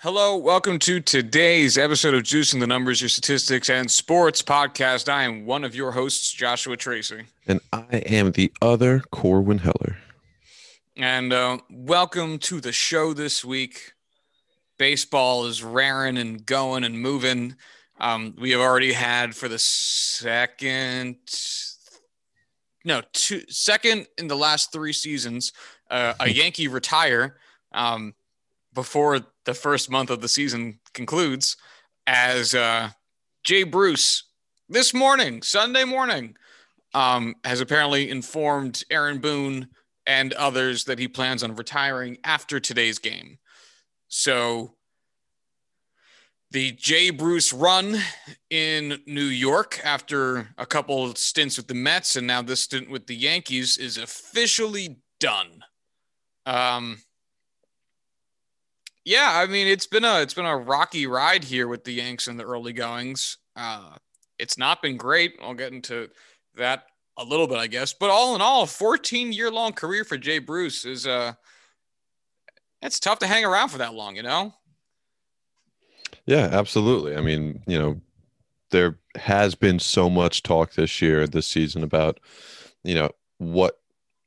Hello, welcome to today's episode of Juicing the Numbers, your statistics and sports podcast. I am one of your hosts, Joshua Tracy. And I am the other Corwin Heller. And uh, welcome to the show this week. Baseball is raring and going and moving. Um, we have already had for the second, no, two, second in the last three seasons, uh, a Yankee retire um, before the first month of the season concludes as uh, Jay Bruce this morning, Sunday morning, um, has apparently informed Aaron Boone and others that he plans on retiring after today's game. So the Jay Bruce run in New York after a couple stints with the Mets and now this stint with the Yankees is officially done. Um, yeah, I mean it's been a it's been a rocky ride here with the Yanks in the early goings. Uh, it's not been great. I'll get into that a little bit, I guess. But all in all, a 14 year long career for Jay Bruce is uh, it's tough to hang around for that long, you know. Yeah, absolutely. I mean, you know, there has been so much talk this year, this season about, you know, what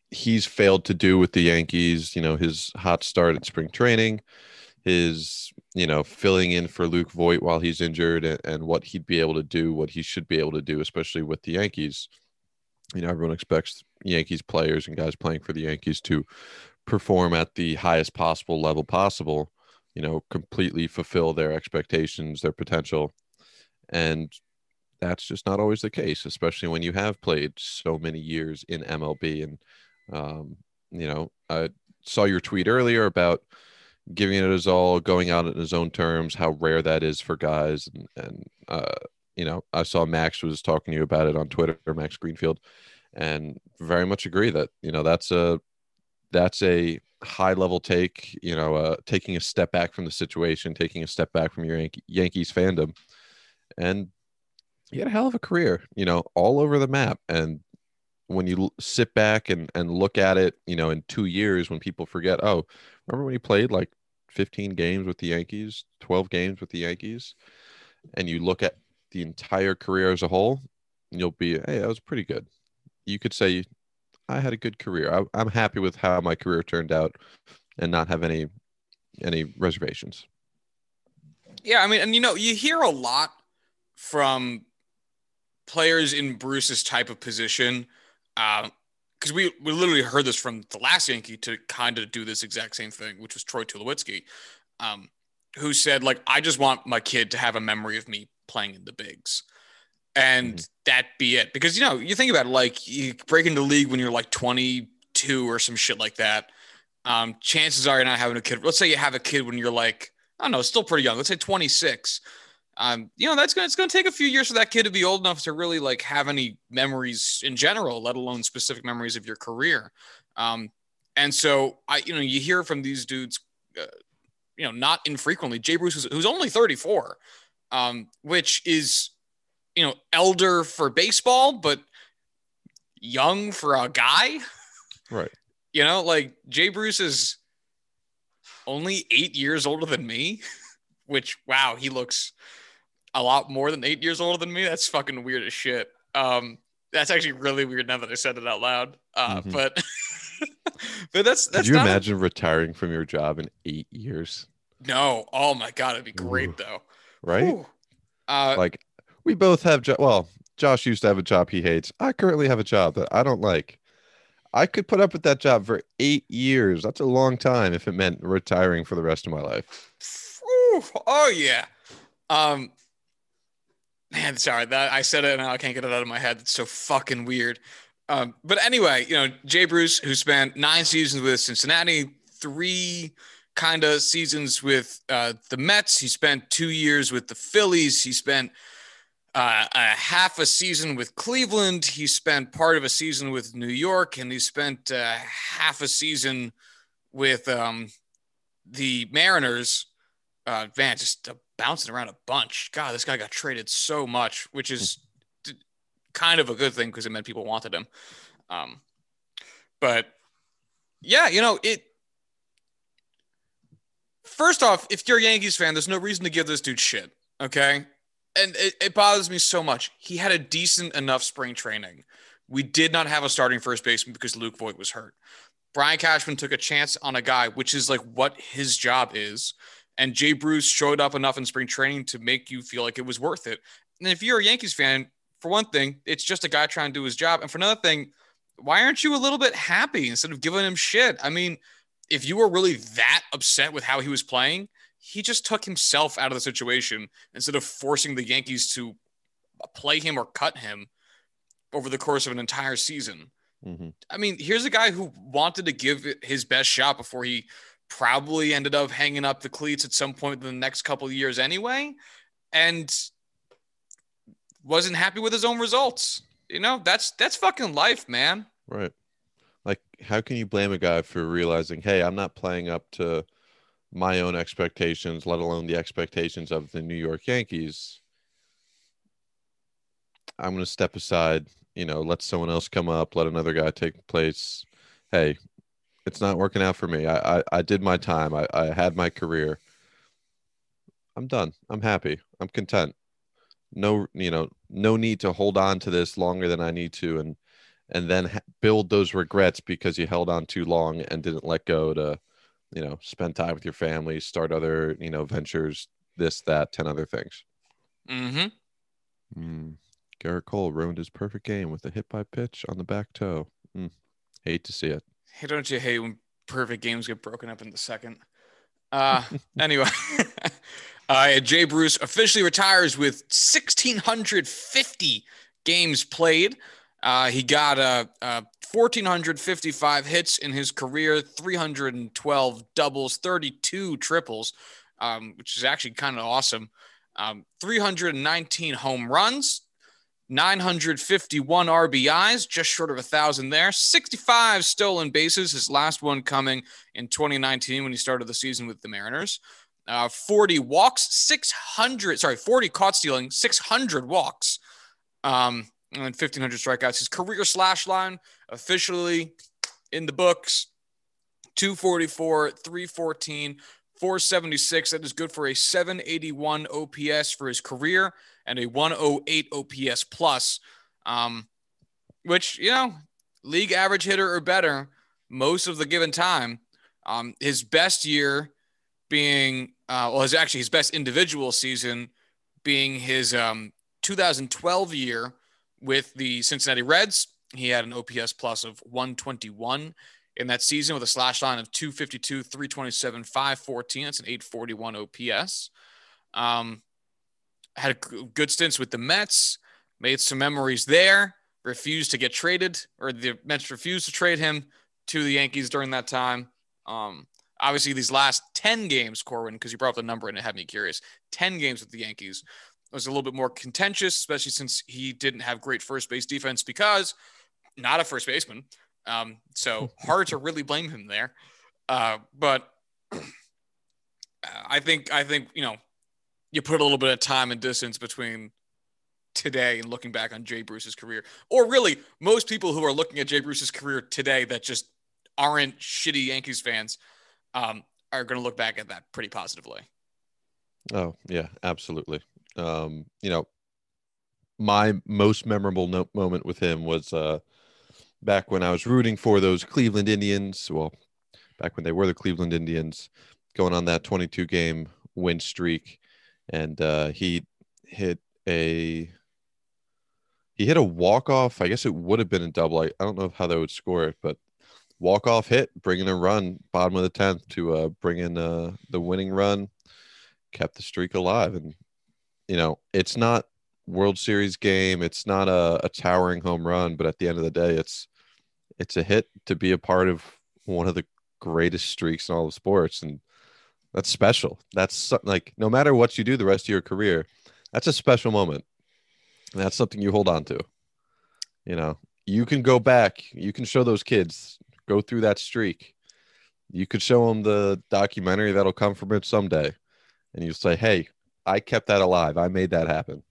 he's failed to do with the Yankees. You know, his hot start at spring training his you know filling in for Luke Voit while he's injured and, and, what he'd be able to do, what he should be able to do, especially with the Yankees. You know, everyone expects Yankees players and guys playing for the Yankees to perform at the highest possible level possible. You know, completely fulfill their expectations, their potential, and that's just not always the case, especially when you have played so many years in MLB. And um, you know, I saw your tweet earlier about giving it his all, going out in his own terms, how rare that is for guys. And, and uh, you know, I saw Max was talking to you about it on Twitter, Max Greenfield, and very much agree that, you know, that's a, that's a high level take, you know, uh, taking a step back from the situation, taking a step back from your Yankee, Yankees fandom. And he had a hell of a career, you know, all over the map. And when you sit back and, and look at it, you know, in two years, when people forget, oh, remember when he played like 15 games with the Yankees, 12 games with the Yankees, and you look at the entire career as a whole, you'll be, hey, that was pretty good. You could say, I had a good career. I, I'm happy with how my career turned out, and not have any any reservations. Yeah, I mean, and you know, you hear a lot from players in Bruce's type of position. Uh, because we, we literally heard this from the last Yankee to kind of do this exact same thing, which was Troy Tulowitzki, um, who said, like, I just want my kid to have a memory of me playing in the bigs. And mm-hmm. that be it. Because, you know, you think about it, like, you break into the league when you're like 22 or some shit like that. Um, chances are you're not having a kid. Let's say you have a kid when you're like, I don't know, still pretty young. Let's say 26 um, you know, that's gonna it's gonna take a few years for that kid to be old enough to really like have any memories in general, let alone specific memories of your career. Um, and so I, you know, you hear from these dudes, uh, you know, not infrequently. Jay Bruce, who's, who's only 34, um, which is, you know, elder for baseball, but young for a guy. Right. You know, like Jay Bruce is only eight years older than me, which wow, he looks a lot more than eight years older than me. That's fucking weird as shit. Um, that's actually really weird now that I said it out loud. Uh, mm-hmm. But but that's that's. Could you imagine a... retiring from your job in eight years? No. Oh my god, it'd be great Ooh. though. Right. Uh, like we both have jo- well, Josh used to have a job he hates. I currently have a job that I don't like. I could put up with that job for eight years. That's a long time if it meant retiring for the rest of my life. Ooh, oh yeah. Um, Man, sorry that I said it and I can't get it out of my head. It's so fucking weird. Um, but anyway, you know, Jay Bruce, who spent nine seasons with Cincinnati, three kind of seasons with uh, the Mets. He spent two years with the Phillies. He spent uh, a half a season with Cleveland. He spent part of a season with New York, and he spent uh, half a season with um, the Mariners. Uh, man, just a bouncing around a bunch. God, this guy got traded so much, which is kind of a good thing because it meant people wanted him. Um, but yeah, you know, it first off, if you're a Yankees fan, there's no reason to give this dude shit. Okay. And it, it bothers me so much. He had a decent enough spring training. We did not have a starting first baseman because Luke Voit was hurt. Brian Cashman took a chance on a guy, which is like what his job is. And Jay Bruce showed up enough in spring training to make you feel like it was worth it. And if you're a Yankees fan, for one thing, it's just a guy trying to do his job. And for another thing, why aren't you a little bit happy instead of giving him shit? I mean, if you were really that upset with how he was playing, he just took himself out of the situation instead of forcing the Yankees to play him or cut him over the course of an entire season. Mm-hmm. I mean, here's a guy who wanted to give his best shot before he probably ended up hanging up the cleats at some point in the next couple of years anyway, and wasn't happy with his own results. You know, that's that's fucking life, man. Right. Like, how can you blame a guy for realizing, hey, I'm not playing up to my own expectations, let alone the expectations of the New York Yankees? I'm going to step aside, you know, let someone else come up, let another guy take place. Hey, it's not working out for me. I, I, I did my time. I, I had my career. I'm done. I'm happy. I'm content. No, you know, no need to hold on to this longer than I need to, and and then ha- build those regrets because you held on too long and didn't let go to, you know, spend time with your family, start other, you know, ventures, this, that, ten other things. Mm-hmm. Mm. Gerrit Cole ruined his perfect game with a hit by pitch on the back toe. Mm. Hate to see it. Hey, don't you hate when perfect games get broken up in the second? Uh, anyway, uh, Jay Bruce officially retires with 1,650 games played. Uh, he got uh, uh, 1,455 hits in his career, 312 doubles, 32 triples, um, which is actually kind of awesome. Um, 319 home runs, 951 RBIs, just short of a thousand there. 65 stolen bases, his last one coming in 2019 when he started the season with the Mariners. Uh, 40 walks, 600, sorry, 40 caught stealing, 600 walks, um, and 1,500 strikeouts. His career slash line officially in the books 244, 314, 476. That is good for a 781 OPS for his career and a 108 OPS plus, um, which, you know, league average hitter or better most of the given time. Um, his best year being, uh, well, his actually his best individual season being his um, 2012 year with the Cincinnati Reds. He had an OPS plus of 121 in that season with a slash line of 252, 327, 514. That's an 841 OPS. Um, had a good stints with the Mets, made some memories there, refused to get traded, or the Mets refused to trade him to the Yankees during that time. Um, obviously, these last 10 games, Corwin, because you brought up the number and it had me curious 10 games with the Yankees was a little bit more contentious, especially since he didn't have great first base defense because not a first baseman. Um, so hard to really blame him there. Uh, but I think I think you know you put a little bit of time and distance between today and looking back on Jay Bruce's career, or really most people who are looking at Jay Bruce's career today that just aren't shitty Yankees fans um, are going to look back at that pretty positively. Oh yeah, absolutely. Um, you know, my most memorable no- moment with him was uh, back when I was rooting for those Cleveland Indians. Well, back when they were the Cleveland Indians, going on that 22 game win streak and uh, he hit a he hit a walk off. I guess it would have been a double. I, I don't know how they would score it, but walk off hit, bringing a run, bottom of the tenth to uh, bring in uh, the winning run, kept the streak alive. And you know, it's not World Series game. It's not a, a towering home run, but at the end of the day, it's it's a hit to be a part of one of the greatest streaks in all of sports. And that's special. That's like no matter what you do the rest of your career, that's a special moment. And that's something you hold on to. You know, you can go back, you can show those kids, go through that streak. You could show them the documentary that'll come from it someday. And you say, hey, I kept that alive. I made that happen.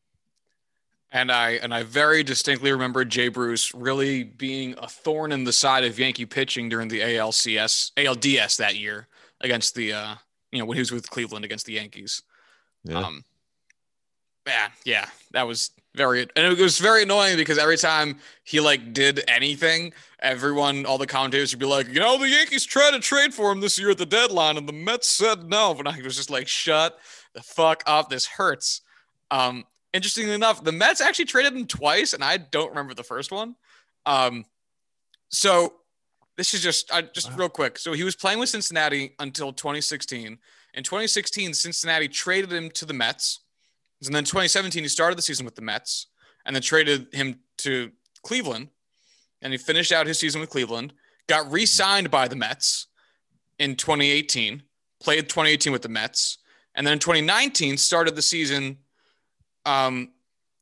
And I and I very distinctly remember Jay Bruce really being a thorn in the side of Yankee pitching during the ALCS ALDS that year against the uh, you know, when he was with Cleveland against the Yankees. Yeah. Um, yeah, yeah, that was very, and it was very annoying because every time he like did anything, everyone, all the commentators would be like, you know, the Yankees tried to trade for him this year at the deadline, and the Mets said no. And I was just like, shut the fuck up. This hurts. Um, interestingly enough, the Mets actually traded him twice, and I don't remember the first one. Um, so this is just I, just Wow. real quick. So he was playing with Cincinnati until 2016. In 2016, Cincinnati traded him to the Mets. And then 2017, he started the season with the Mets and then traded him to Cleveland. And he finished out his season with Cleveland, got re signed by the Mets in 2018, played 2018 with the Mets. And then in 2019, started the season. Um,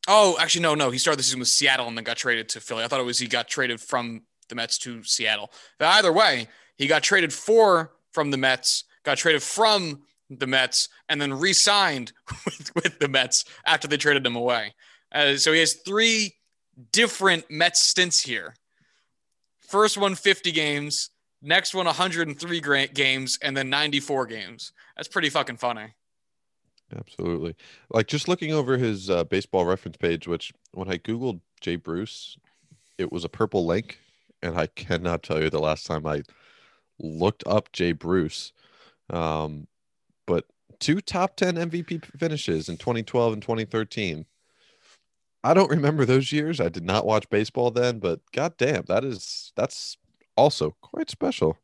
oh, actually, no, no. He started the season with Seattle and then got traded to Philly. I thought it was he got traded from the Mets to Seattle. But either way, he got traded for from the Mets, got traded from the Mets, and then re-signed with, with the Mets after they traded him away. Uh, so he has three different Mets stints here. First one 50 games, next one 103 games, and then 94 games. That's pretty fucking funny. Absolutely. Like just looking over his uh, baseball reference page, which when I Googled Jay Bruce, it was a purple link. And I cannot tell you the last time I looked up Jay Bruce. Um, but two top 10 MVP finishes in 2012 and 2013. I don't remember those years. I did not watch baseball then, but goddamn, that is that's also quite special.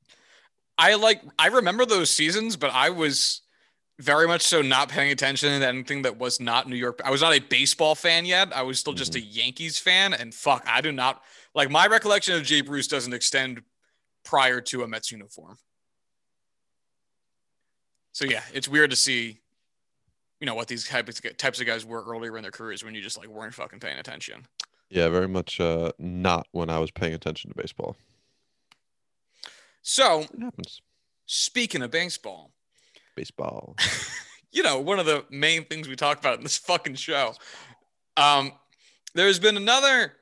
I like I remember those seasons, but I was very much so not paying attention to anything that was not New York. I was not a baseball fan yet. I was still just a Yankees fan, and fuck, I do not like my recollection of Jay Bruce doesn't extend prior to a Mets uniform. So yeah, it's weird to see, you know, what these types types of guys were earlier in their careers when you just like weren't fucking paying attention. Yeah, very much uh, not when I was paying attention to baseball. So It happens. speaking of baseball, Baseball. you know, one of the main things we talk about in this fucking show. Um, there's been another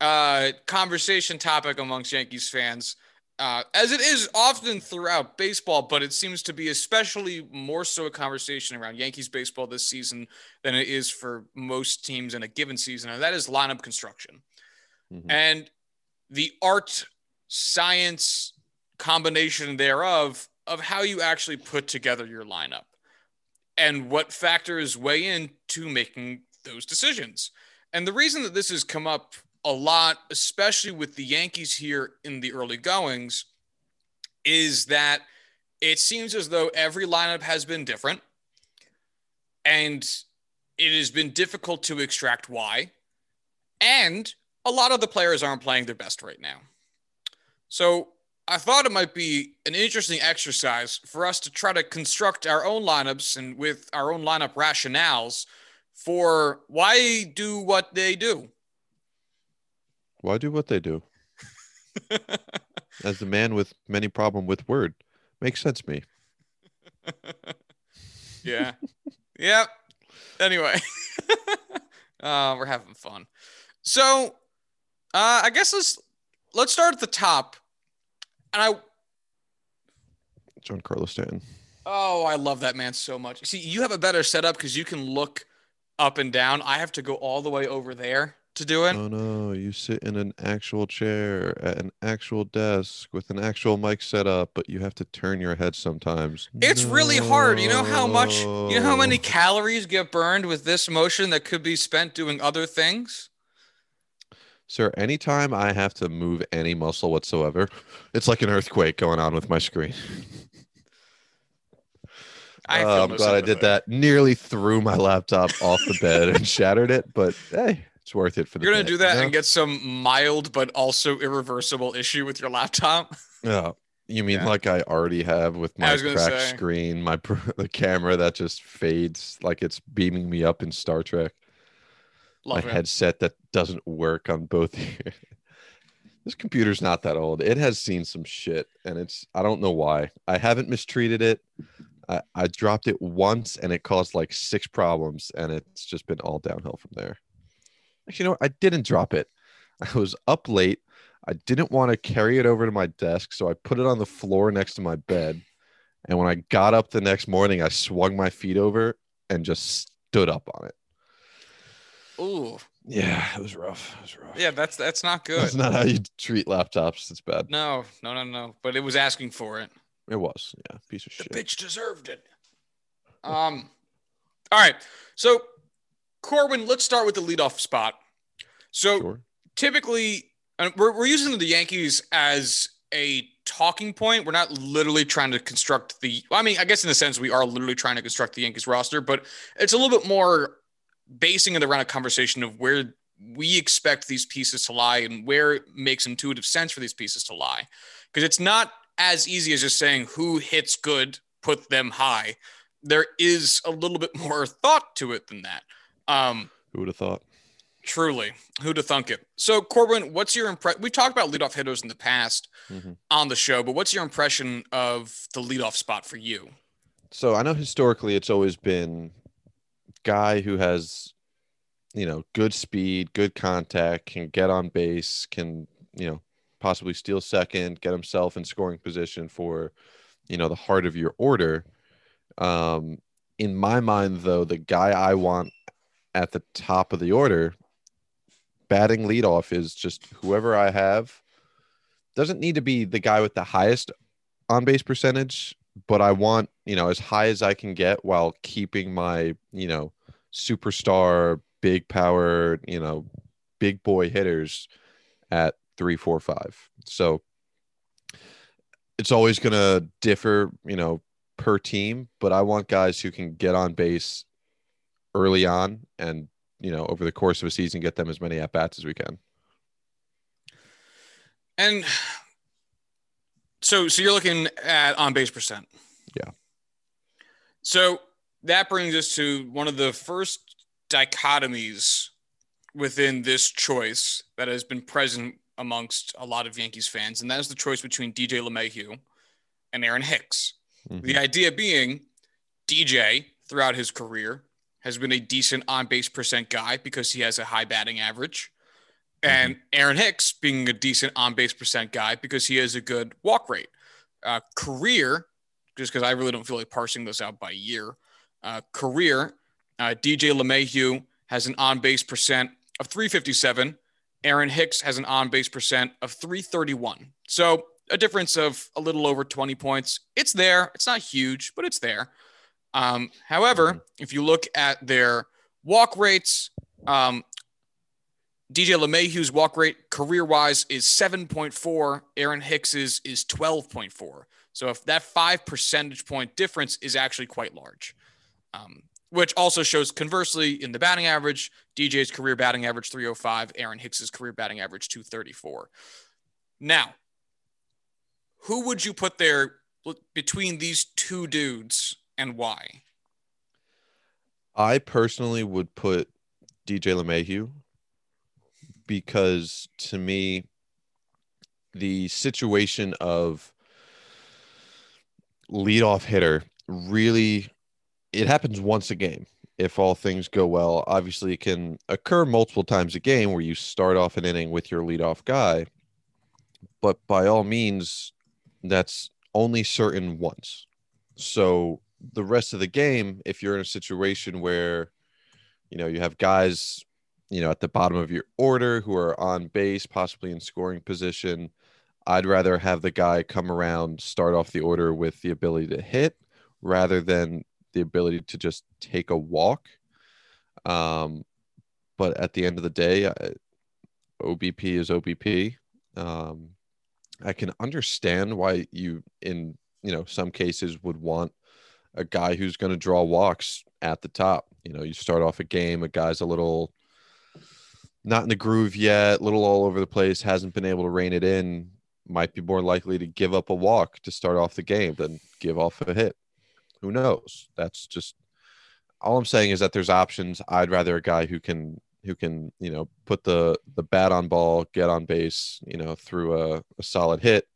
uh, conversation topic amongst Yankees fans, uh, as it is often throughout baseball, but it seems to be especially more so a conversation around Yankees baseball this season than it is for most teams in a given season, and that is lineup construction Mhm. and the art science combination thereof of how you actually put together your lineup and what factors weigh into making those decisions. And the reason that this has come up a lot, especially with the Yankees here in the early goings, is that it seems as though every lineup has been different and it has been difficult to extract why. And a lot of the players aren't playing their best right now. So I thought it might be an interesting exercise for us to try to construct our own lineups and with our own lineup rationales for why do what they do. Why do what they do? As the man with many problem with word, makes sense to me. yeah. yep. Anyway, uh, we're having fun. So, uh, I guess let's let's start at the top. And I Giancarlo Stanton. oh, I love that man so much. See, you have a better setup because you can look up and down. I have to go all the way over there to do it. Oh no, you sit in an actual chair at an actual desk with an actual mic set up, but you have to turn your head sometimes. It's really hard. You know how much, you know how many calories get burned with this motion that could be spent doing other things? Sir, anytime I have to move any muscle whatsoever, it's like an earthquake going on with my screen. I Uh, I'm no glad I did that. Nearly threw my laptop off the bed and shattered it, but hey, it's worth it for the You're gonna day, do that you and get some mild but also irreversible issue with your laptop. know? Yeah. You mean Yeah. like I already have with my cracked say. screen, my pr- the camera that just fades like it's beaming me up in Star Trek. Love my it. headset that doesn't work on both ears. this computer's not that old. It has seen some shit, and it's I don't know why. I haven't mistreated it. I, I dropped it once, and it caused like six problems, and it's just been all downhill from there. Actually, you know what? I didn't drop it. I was up late. I didn't want to carry it over to my desk, so I put it on the floor next to my bed. And when I got up the next morning, I swung my feet over and just stood up on it. Ooh. Yeah, it was rough. It was rough. Yeah, that's that's not good. That's not how you treat laptops. It's bad. No, no, no, no. But it was asking for it. It was. Yeah, piece of shit. The shit. bitch deserved it. Um, all right. So, Corwin, let's start with the leadoff spot. So, Sure. typically, we're, we're using the Yankees as a talking point. We're not literally trying to construct the, I mean, I guess in a sense, we are literally trying to construct the Yankees roster, but it's a little bit more basing it around a conversation of where we expect these pieces to lie and where it makes intuitive sense for these pieces to lie. Because it's not as easy as just saying who hits good, put them high. There is a little bit more thought to it than that. Um, Who would have thought? Truly, who'd have thunk it? So, Corwin, what's your impression? We talked about leadoff hitters in the past Mhm. on the show, but what's your impression of the leadoff spot for you? So I know historically it's always been guy who has, you know, good speed, good contact, can get on base, can, you know, possibly steal second, get himself in scoring position for, you know, the heart of your order. Um, in my mind, though, the guy I want at the top of the order, batting leadoff is just whoever I have. Doesn't need to be the guy with the highest on base percentage, but I want, you know, as high as I can get while keeping my, you know, superstar, big power, you know, big boy hitters at three, four, five. So it's always going to differ, you know, per team, but I want guys who can get on base early on and, you know, over the course of a season, get them as many at bats as we can. And so, so you're looking at on base percent. Yeah. So that brings us to one of the first dichotomies within this choice that has been present amongst a lot of Yankees fans, and that is the choice between DJ LeMahieu and Aaron Hicks. Mhm. The idea being DJ throughout his career has been a decent on base percent guy because he has a high batting average. And Aaron Hicks being a decent on base percent guy because he has a good walk rate. Uh, career, just because I really don't feel like parsing this out by year. Uh, career, uh, DJ LeMahieu has an on base percent of 357. Aaron Hicks has an on base percent of 331. So a difference of a little over 20 points. It's there. It's not huge, but it's there. Um, however, Mhm. if you look at their walk rates, um, DJ LeMahieu's walk rate career wise is 7.4. Aaron Hicks's is 12.4. So if that five percentage point difference is actually quite large, um, which also shows conversely in the batting average, DJ's career batting average 305, Aaron Hicks's career batting average 234. Now, who would you put there between these two dudes and why? I personally would put DJ LeMahieu because to me, the situation of leadoff hitter really it happens once a game if all things go well. Obviously, it can occur multiple times a game where you start off an inning with your leadoff guy, but by all means, that's only certain once. So the rest of the game, if you're in a situation where, you know, you have guys, you know, at the bottom of your order who are on base, possibly in scoring position, I'd rather have the guy come around, start off the order with the ability to hit rather than the ability to just take a walk. Um, but at the end of the day, I, OBP is OBP. Um, I can understand why you, in you know, some cases would want a guy who's going to draw walks at the top. You know, you start off a game, a guy's a little not in the groove yet, little all over the place, hasn't been able to rein it in, might be more likely to give up a walk to start off the game than give off a hit. Who knows? That's just all I'm saying is that there's options. I'd rather a guy who can who can, you know, put the the bat on ball, get on base, you know, through a, a solid hit.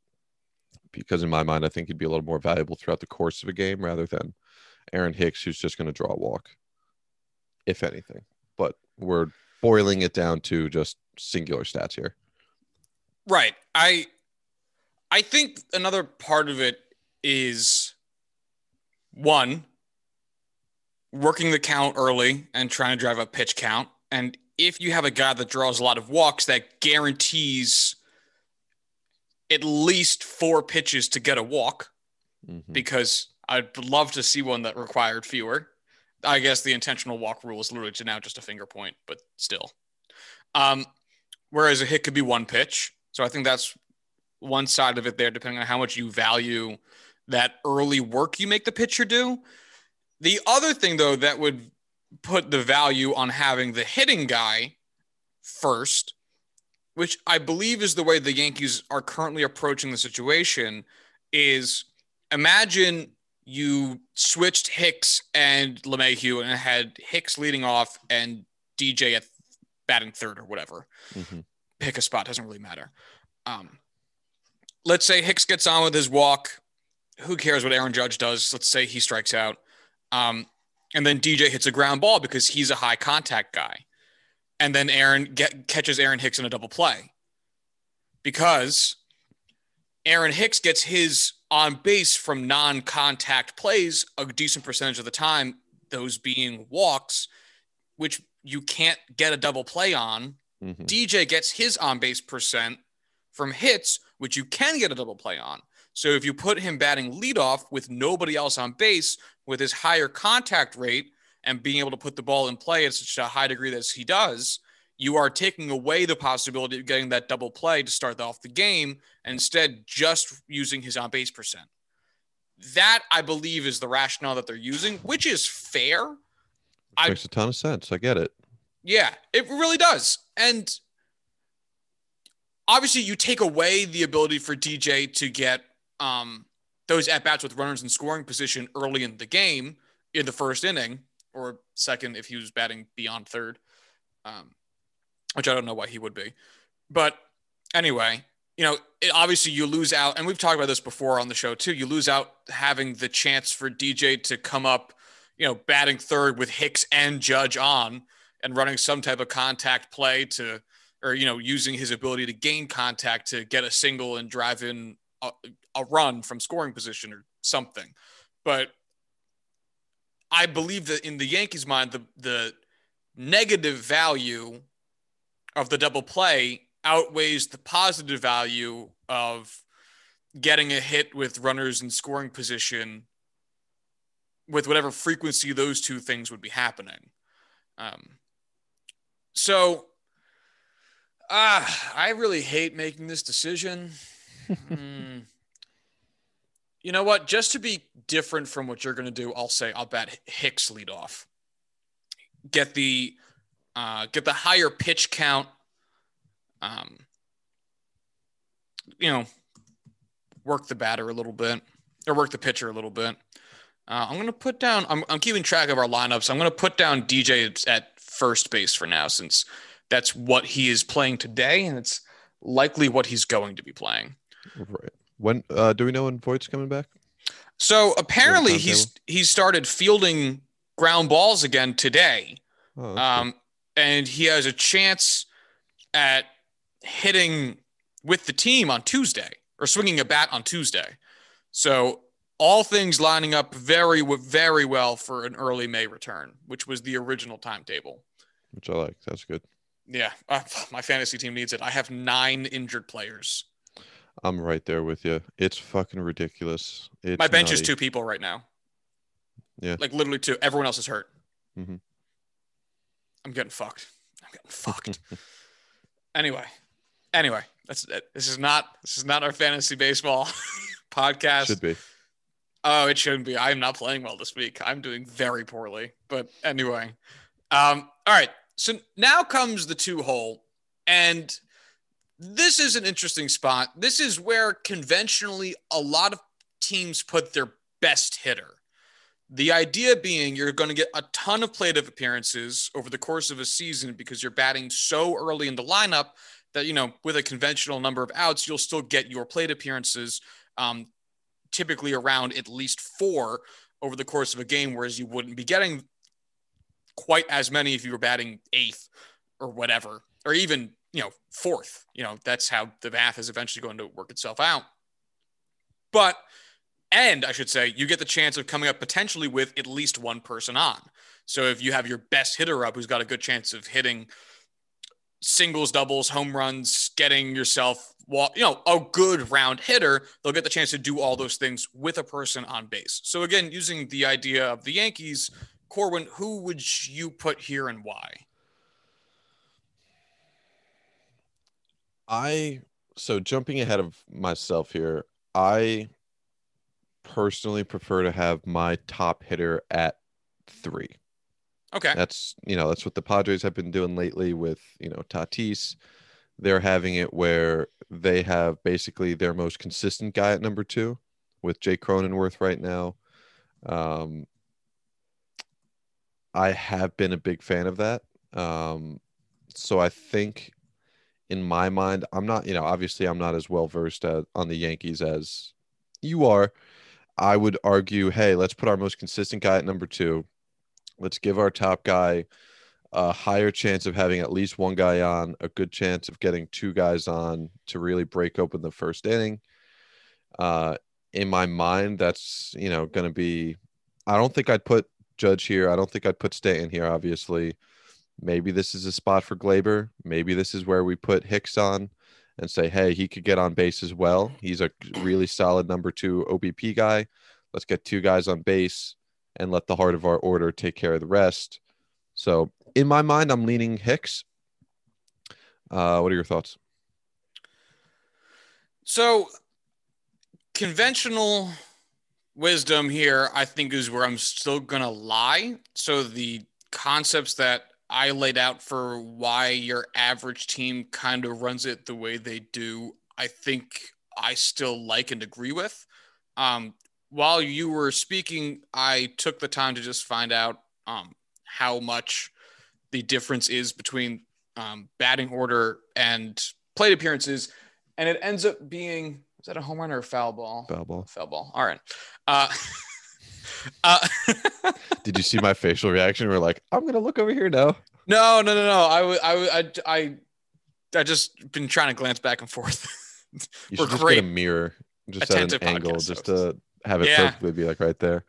Because in my mind, I think he'd be a little more valuable throughout the course of a game rather than Aaron Hicks, who's just going to draw a walk, if anything. But we're boiling it down to just singular stats here. Right. I I think another part of it is one, working the count early and trying to drive up pitch count. And if you have a guy that draws a lot of walks, that guarantees at least four pitches to get a walk mm-hmm. because I'd love to see one that required fewer. I guess the intentional walk rule is literally now just a finger point, but still. Um, whereas a hit could be one pitch. So I think that's one side of it there, depending on how much you value that early work you make the pitcher do. The other thing, though, that would put the value on having the hitting guy first, which I believe is the way the Yankees are currently approaching the situation, is imagine you switched Hicks and LeMahieu and had Hicks leading off and DJ at batting third or whatever. Mm-hmm. Pick a spot, doesn't really matter. Um, let's say Hicks gets on with his walk. Who cares what Aaron Judge does? Let's say he strikes out. Um, and then DJ hits a ground ball because he's a high contact guy. And then Aaron get, catches Aaron Hicks in a double play because Aaron Hicks gets his on base from non contact plays a decent percentage of the time, those being walks, which you can't get a double play on. Mm-hmm. DJ gets his on base percent from hits, which you can get a double play on. So if you put him batting leadoff with nobody else on base with his higher contact rate and being able to put the ball in play at such a high degree as he does, you are taking away the possibility of getting that double play to start off the game and instead just using his on base percent. That I believe is the rationale that they're using, which is fair. It makes I, a ton of sense. I get it. Yeah, it really does. And obviously, you take away the ability for DJ to get um, those at bats with runners in scoring position early in the game in the first inning or second if he was batting beyond third. Um, which I don't know why he would be. But anyway, you know, it, obviously you lose out, and we've talked about this before on the show too. You lose out having the chance for DJ to come up, you know, batting third with Hicks and Judge on and running some type of contact play to, or, you know, using his ability to gain contact to get a single and drive in a, a run from scoring position or something. But I believe that in the Yankees' mind, the, the negative value of the double play outweighs the positive value of getting a hit with runners in scoring position with whatever frequency those two things would be happening. Um, so uh, I really hate making this decision. Mm. You know what? Just to be different from what you're going to do, I'll say I'll bet Hicks lead off. Get the uh, get the higher pitch count. Um, you know, work the batter a little bit or work the pitcher a little bit. Uh, I'm going to put down, I'm, I'm keeping track of our lineups. I'm going to put down DJ at first base for now, since that's what he is playing today. And it's likely what he's going to be playing. Right. When, uh, do we know when Voit's coming back? So apparently he's, he started fielding ground balls again today. Oh, um, and he has a chance at hitting with the team on Tuesday or swinging a bat on Tuesday. So all things lining up very, very well for an early May return, which was the original timetable. Which I like. That's good. Yeah, uh, my fantasy team needs it. I have nine injured players. I'm right there with you. It's fucking ridiculous. It's my bench nutty. is two people right now. Yeah, like literally two. Everyone else is hurt. Mm-hmm. I'm getting fucked. I'm getting fucked. anyway, anyway, that's it. this is not this is not our fantasy baseball podcast. Should be. Oh, it shouldn't be. I'm not playing well this week. I'm doing very poorly. But anyway, um, all right. So now comes the two hole, and this is an interesting spot. This is where conventionally a lot of teams put their best hitter. The idea being you're going to get a ton of plate appearances over the course of a season because you're batting so early in the lineup that, you know, with a conventional number of outs, you'll still get your plate appearances, um, typically around at least four over the course of a game, whereas you wouldn't be getting quite as many if you were batting eighth or whatever, or even, you know, fourth. You know, that's how the math is eventually going to work itself out. But and I should say, you get the chance of coming up potentially with at least one person on. So if you have your best hitter up who's got a good chance of hitting singles, doubles, home runs, getting yourself, you know, a good round hitter, they'll get the chance to do all those things with a person on base. So again, using the idea of the Yankees, Corwin, who would you put here and why? I so jumping ahead of myself here, I personally prefer to have my top hitter at three. Okay. That's you know, that's what the Padres have been doing lately with, you know, Tatis. They're having it where they have basically their most consistent guy at number two with Jake Cronenworth right now. Um, I have been a big fan of that. Um, so I think in my mind, I'm not, you know, obviously I'm not as well versed on the Yankees as you are. I would argue, hey, let's put our most consistent guy at number two. Let's give our top guy a higher chance of having at least one guy on, a good chance of getting two guys on to really break open the first inning. Uh, in my mind, that's you know going to be. I don't think I'd put Judge here. I don't think I'd put Stanton here. Obviously, maybe this is a spot for Gleyber. Maybe this is where we put Hicks on and say, hey, he could get on base as well. He's a really solid number two OBP guy. Let's get two guys on base and let the heart of our order take care of the rest. So, in my mind, I'm leaning Hicks. Uh, what are your thoughts? So, conventional wisdom here, I think, is where I'm still going to lie. So, the concepts that I laid out for why your average team kind of runs it the way they do, I think I still like and agree with. Um, while you were speaking, I took the time to just find out um, how much the difference is between um, batting order and plate appearances, and it ends up being is that a home run or a foul ball? Foul ball. Foul ball. All right. Uh, uh, Did you see my facial reaction? We're like, I'm gonna look over here now. No, no, no, no. I, I, I, I, I just been trying to glance back and forth. you should just great. get a mirror, just at an angle, just to have it yeah. perfectly be like right there.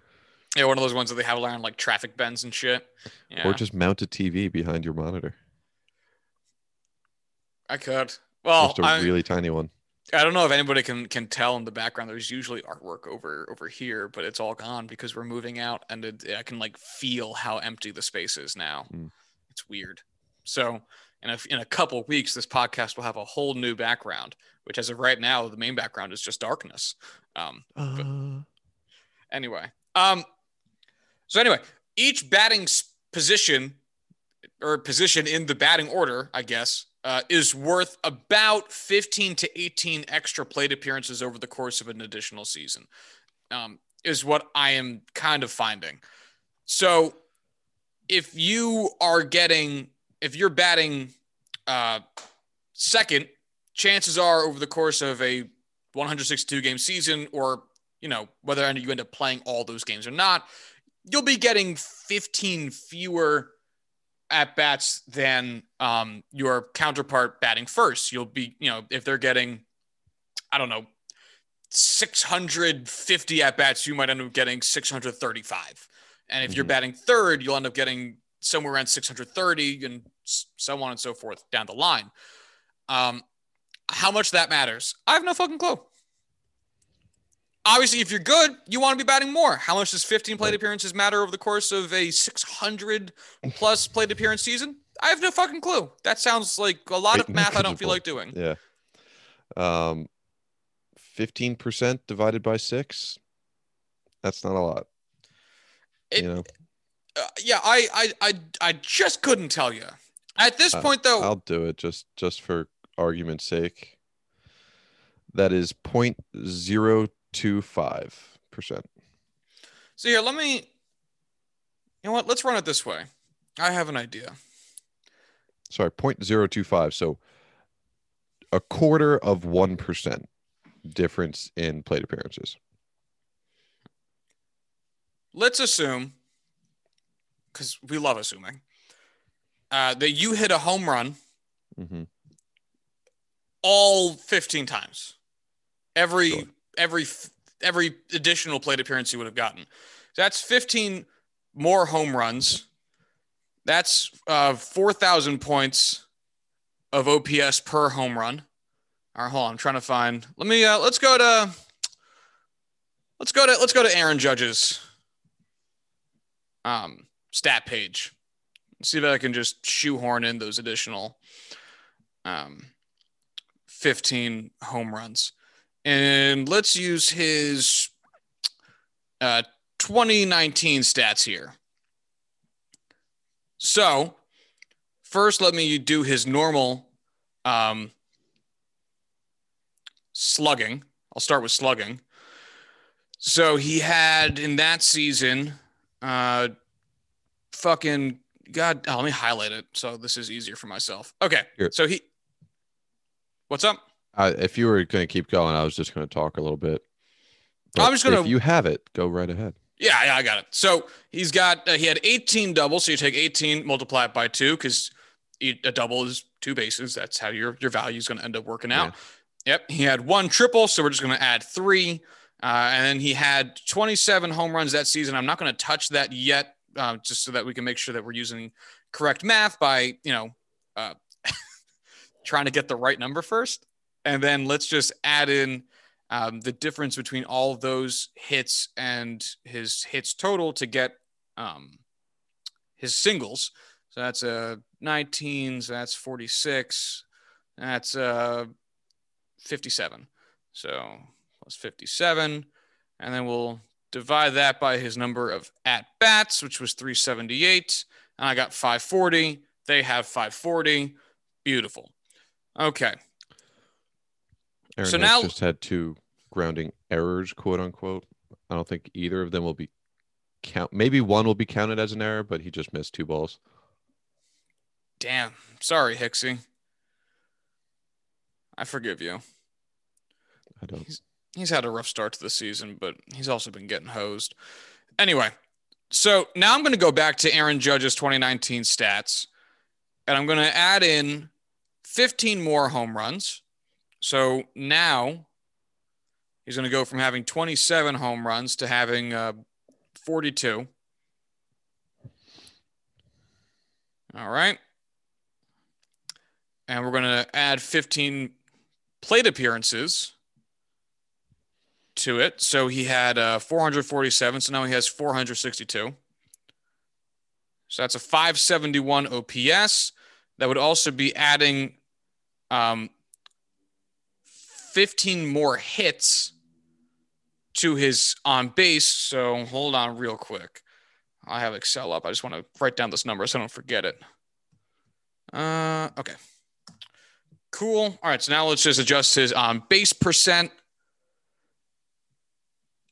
Yeah, one of those ones that they have around like traffic bends and shit. Yeah. Or just mount a TV behind your monitor. I could. Well, just a I, really tiny one. I don't know if anybody can can tell in the background. There's usually artwork over over here, but it's all gone because we're moving out, and it, I can like feel how empty the space is now. Mm. It's weird. So in a, in a couple weeks, this podcast will have a whole new background, which as of right now, the main background is just darkness. Um, uh... anyway, um, so anyway, each batting position or position in the batting order, I guess, uh, is worth about 15 to 18 extra plate appearances over the course of an additional season, um, is what I am kind of finding. So if you are getting, if you're batting uh, second, chances are over the course of a 162 game season, or you know whether you end up playing all those games or not, you'll be getting 15 fewer at bats than um, your counterpart batting first. You'll be, you know, if they're getting, I don't know, 650 at bats, you might end up getting 635. And if mm-hmm. you're batting third, you'll end up getting somewhere around 630 and so on and so forth down the line. Um, how much that matters, I have no fucking clue. Obviously, if you're good, you want to be batting more. How much does 15 plate appearances matter over the course of a 600 plus plate appearance season? I have no fucking clue. That sounds like a lot of math I don't feel like doing. Yeah. Um, 15% divided by six. That's not a lot. It, you know? Uh, yeah, I, I, I, I just couldn't tell you. At this point, though, I'll do it just just for argument's sake. That is point zero two five percent. So here, let me. You know what? Let's run it this way. I have an idea. Sorry, point zero two five. So a quarter of one percent difference in plate appearances. Let's assume because we love assuming uh, that you hit a home run mm-hmm. all 15 times. Every sure. Every every additional plate appearance he would have gotten. That's 15 more home runs. That's uh, 4,000 points of OPS per home run. All right, hold on. I'm trying to find. Let me. Uh, let's go to. Let's go to. Let's go to Aaron Judge's um, stat page. See if I can just shoehorn in those additional um, 15 home runs. And let's use his uh, 2019 stats here. So, first, let me do his normal um, slugging. I'll start with slugging. So, he had in that season, uh, fucking God. Oh, let me highlight it so this is easier for myself. Okay. Here. So, he, what's up? Uh, if you were going to keep going, I was just going to talk a little bit. I'm just gonna- If you have it, go right ahead. Yeah, yeah, I got it. So he's got uh, he had 18 doubles. So you take 18, multiply it by two, because a double is two bases. That's how your your value is going to end up working out. Yep. He had one triple, so we're just going to add three. Uh, and then he had 27 home runs that season. I'm not going to touch that yet, uh, just so that we can make sure that we're using correct math by you know uh, trying to get the right number first. And then let's just add in um, the difference between all those hits and his hits total to get um, his singles. So that's a 19, so that's 46, that's uh, 57. So plus 57. And then we'll divide that by his number of at bats, which was 378. And I got 540. They have 540. Beautiful. Okay. Aaron So now- just had two grounding errors, quote unquote. I don't think either of them will be count. Maybe one will be counted as an error, but he just missed two balls. Damn. Sorry, Hixie. I forgive you. I don't. He's had a rough start to the season, but he's also been getting hosed. Anyway, so now I'm going to go back to Aaron Judge's 2019 stats, and I'm going to add in 15 more home runs. So now he's going to go from having 27 home runs to having uh, 42. All right. And we're going to add 15 plate appearances to it. So he had uh, 447. So now he has 462. So that's a 571 OPS. That would also be adding um, 15 more hits to his on base. So hold on real quick. I have Excel up. I just want to write down this number so I don't forget it. Uh, okay. Cool. All right. So now let's just adjust his on base percent.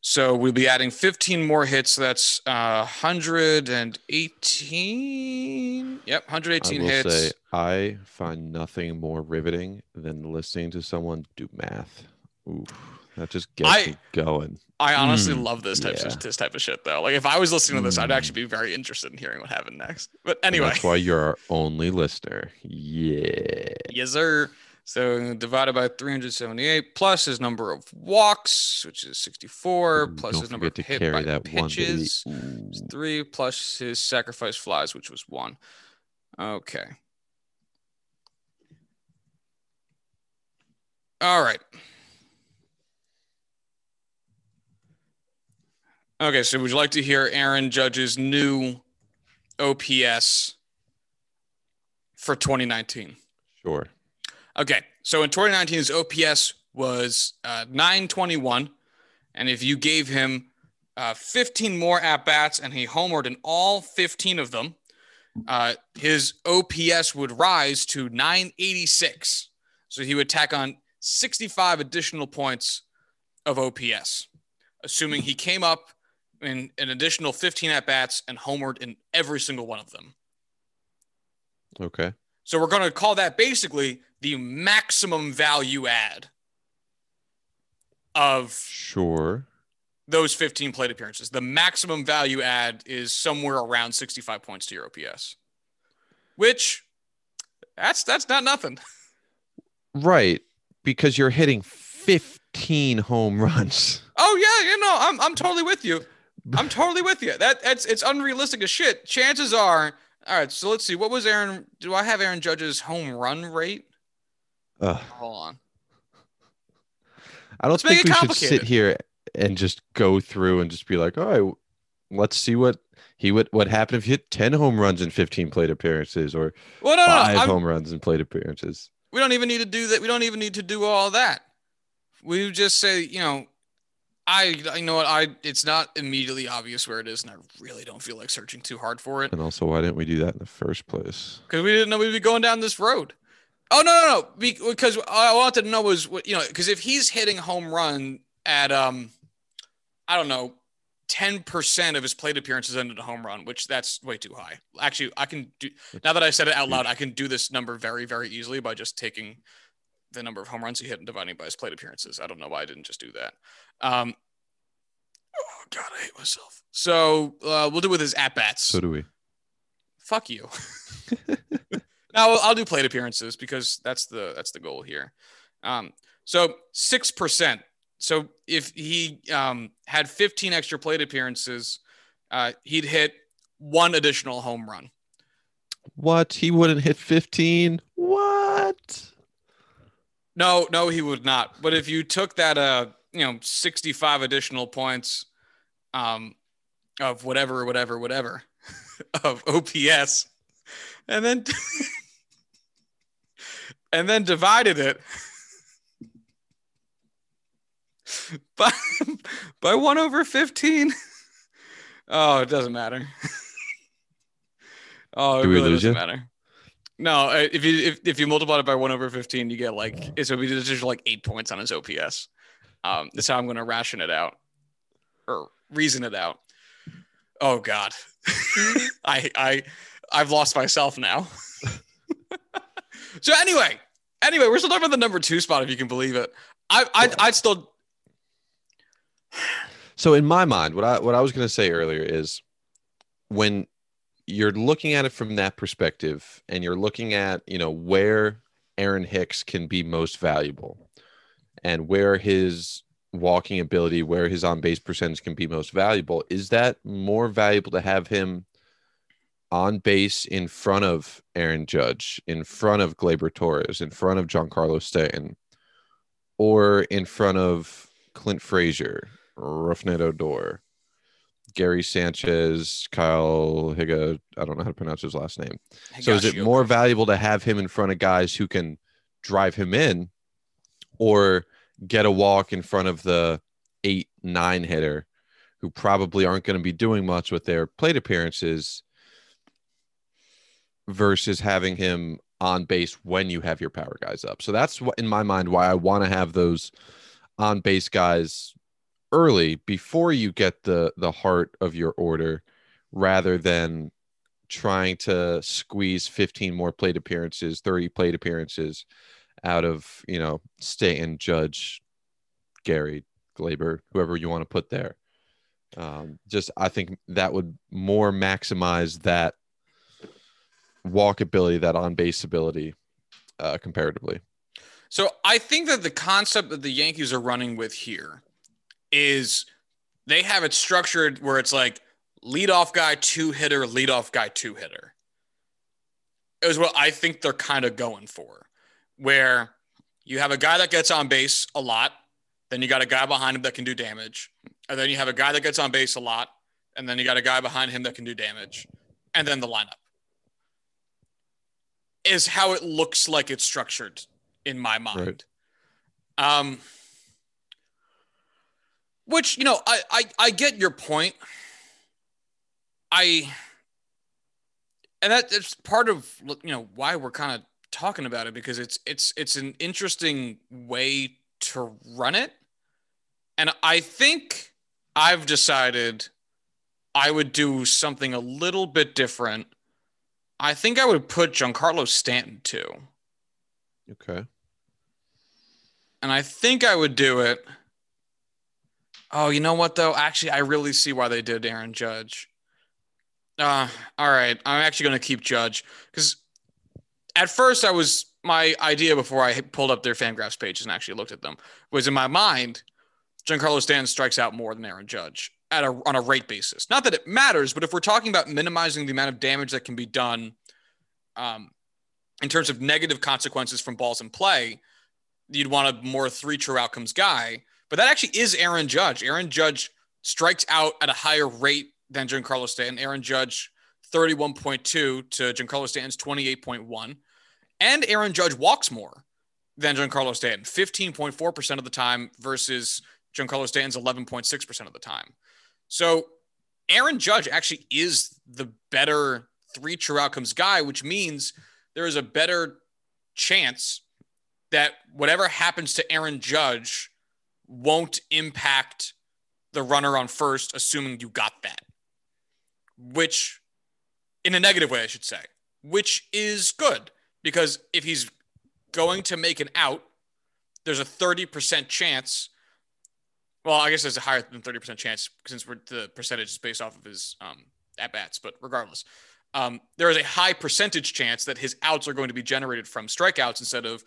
So we'll be adding 15 more hits. So that's uh, 118. Yep, 118 I will hits. say I find nothing more riveting than listening to someone do math. Oof, that just gets I- me going. I honestly Mm, love this type yeah. of this type of shit though. Like if I was listening to this, I'd Mm. actually be very interested in hearing what happened next. But And anyway, that's why you're our only listener. Yeah. yes sir. So divided by 378 plus his number of walks, which is 64, plus don't his number of hit by that pitches. Is three plus his sacrifice flies, which was one. Okay. All right. Okay, so would you like to hear Aaron Judge's new OPS for 2019? Sure. Okay, so in 2019, his OPS was uh, 921. And if you gave him uh, 15 more at bats and he homered in all 15 of them, uh, his OPS would rise to 986. So he would tack on 65 additional points of OPS, assuming he came up in an additional 15 at bats and homered in every single one of them. Okay. So we're going to call that basically the maximum value add of Sure. those 15 plate appearances. The maximum value add is somewhere around 65 points to your OPS, which that's that's not nothing. Right. Because you're hitting 15 15 home runs. Oh yeah, you know, I'm I'm totally with you. I'm totally with you. That that's it's unrealistic as shit. Chances are, all right. So let's see. What was Aaron? Do I have Aaron Judge's home run rate? Uh, Hold on. I don't Let's think we should sit here and just go through and just be like, all right, let's see what he would what happened if he hit 10 home runs in 15 plate appearances or Well, no, five no. Home runs in plate appearances. we don't even need to do that. We don't even need to do all that. We just say, you know, I, I know what I. It's not immediately obvious where it is, and I really don't feel like searching too hard for it And also, why didn't we do that in the first place? because we didn't know we'd be going down this road. Oh no, no, no! Because I wanted to know was you know, because if he's hitting home run at um, I don't know, ten percent of his plate appearances ended a home run, which that's way too high. Actually, I can do now that I said it out loud, I can do this number very, very easily by just taking the number of home runs he hit and dividing by his plate appearances. I don't know why I didn't just do that. Um, oh God, I hate myself. So uh, we'll do with his at bats. So do we. Fuck you. now I'll, I'll do plate appearances because that's the that's the goal here. Um, so six percent. So if he um, had 15 extra plate appearances, uh, he'd hit one additional home run. What? He wouldn't hit 15? What? No, no, he would not. But if you took that, uh, you know, 65 additional points, um, of whatever, whatever, whatever, of OPS, and then and then divided it by by one over 15. Oh, it doesn't matter. Oh, it Do really doesn't you? matter. No, if you if, if you multiply it by one over 15, you get like it's so it's just like eight points on his OPS. Um, that's how I'm going to ration it out or reason it out. Oh God, I I I've lost myself now. so anyway, anyway, we're still talking about the number two spot if you can believe it. I I I'd still So in my mind, what I what I was going to say earlier is when you're looking at it from that perspective and you're looking at, you know, where Aaron Hicks can be most valuable and where his walking ability, where his on base percentage can be most valuable, is that more valuable to have him on base in front of Aaron Judge, in front of Gleyber Torres, in front of Giancarlo Stanton, or in front of Clint Frazier, Rougned Odor, Gary Sanchez, Kyle Higa. I don't know how to pronounce his last name. So is it more valuable to have him in front of guys who can drive him in or get a walk in front of the eight, nine hitter who probably aren't going to be doing much with their plate appearances versus having him on base when you have your power guys up. So that's what in my mind why I want to have those on base guys early before you get the the heart of your order rather than trying to squeeze 15 more plate appearances 30 plate appearances out of you know Stanton, Judge, Gary, Gleyber, whoever you want to put there. Um, just I think that would more maximize that walkability, that on base ability, uh, comparatively. So I think that the concept that the Yankees are running with here is they have it structured where it's like leadoff guy, two hitter, leadoff guy, two hitter. Is what I think they're kind of going for, where you have a guy that gets on base a lot, then you got a guy behind him that can do damage, and then you have a guy that gets on base a lot, and then you got a guy behind him that can do damage, and then the lineup is how it looks like it's structured in my mind. Um, which you know, I, I I get your point. I and that, that's part of you know why we're kind of talking about it because it's it's it's an interesting way to run it, and I think I've decided I would do something a little bit different. I think I would put Giancarlo Stanton too. Okay. And I think I would do it. Oh, you know what though? Actually, I really see why they did Aaron Judge. Uh, all right. I'm actually going to keep Judge because at first I was my idea before I pulled up their Fangraphs pages and actually looked at them. Was in my mind, Giancarlo Stanton strikes out more than Aaron Judge at a on a rate basis. Not that it matters, but if we're talking about minimizing the amount of damage that can be done, um, in terms of negative consequences from balls in play, you'd want a more three true outcomes guy. But that actually is Aaron Judge. Aaron Judge strikes out at a higher rate than Giancarlo Stanton. Aaron Judge 31.2 to Giancarlo Stanton's 28.1. And Aaron Judge walks more than Giancarlo Stanton, 15.4% of the time versus Giancarlo Stanton's 11.6% of the time. So Aaron Judge actually is the better three true outcomes guy, which means there is a better chance that whatever happens to Aaron Judge won't impact the runner on first, assuming you got that, which in a negative way, I should say, which is good because if he's going to make an out, there's a 30% chance. Well, I guess there's a higher than 30% chance since the percentage is based off of his um, at bats, but regardless, um, there is a high percentage chance that his outs are going to be generated from strikeouts instead of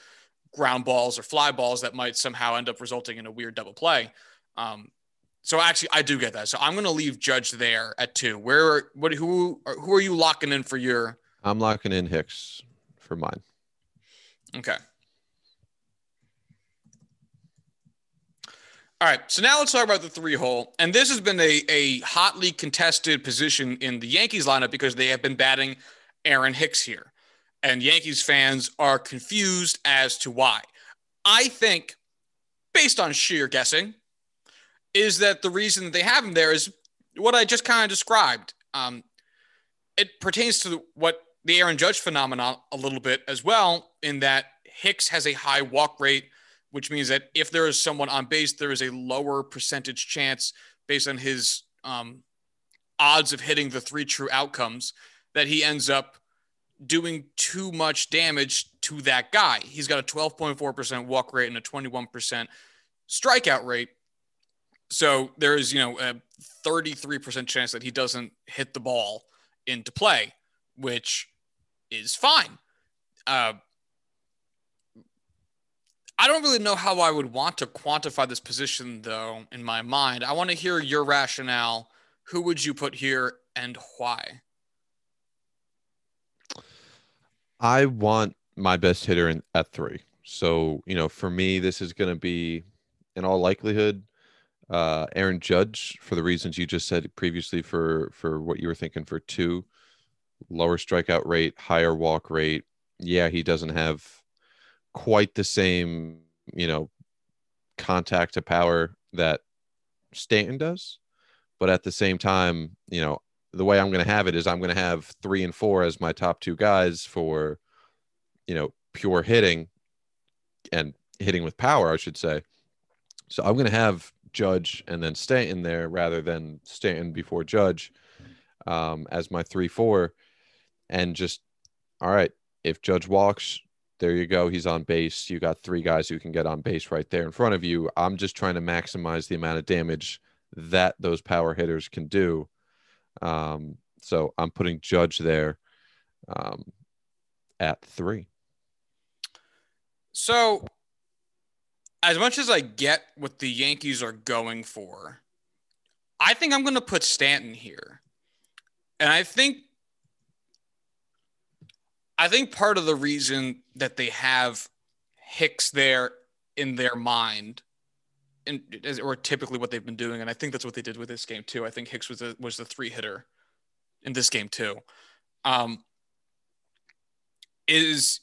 ground balls or fly balls that might somehow end up resulting in a weird double play. Um, so actually, I do get that. So I'm going to leave Judge there at two. Where, what, who, who are you locking in for your? I'm locking in Hicks for mine. Okay. All right. So now let's talk about the three hole. And this has been a, a hotly contested position in the Yankees lineup because they have been batting Aaron Hicks here. And Yankees fans are confused as to why. I think, based on sheer guessing, is that the reason they have him there is what I just kind of described. Um, it pertains to what the Aaron Judge phenomenon a little bit as well, in that Hicks has a high walk rate which means that if there is someone on base, there is a lower percentage chance based on his um, odds of hitting the three true outcomes that he ends up doing too much damage to that guy. He's got a 12.4% walk rate and a 21% strikeout rate. So there is, you know, a 33% chance that he doesn't hit the ball into play, which is fine. Uh, I don't really know how I would want to quantify this position, though, in my mind. I want to hear your rationale. Who would you put here and why? I want my best hitter in, at three. So, you know, for me, this is going to be, in all likelihood, uh, Aaron Judge for the reasons you just said previously for for what you were thinking for two, lower strikeout rate, higher walk rate. Yeah, he doesn't have quite the same, you know, contact to power that Stanton does. But at the same time, you know, the way I'm going to have it is I'm going to have three and four as my top two guys for, you know, pure hitting and hitting with power, I should say. So I'm going to have Judge and then Stanton there rather than Stanton before Judge um, as my three four, and just all right. If Judge walks, there you go. He's on base. You got three guys who can get on base right there in front of you. I'm just trying to maximize the amount of damage that those power hitters can do. Um, so I'm putting Judge there um, at three. So, as much as I get what the Yankees are going for, I think I'm going to put Stanton here. And I think I think part of the reason that they have Hicks there in their mind, and or typically what they've been doing, and I think that's what they did with this game too. I think Hicks was a, was the three hitter in this game too. Um, is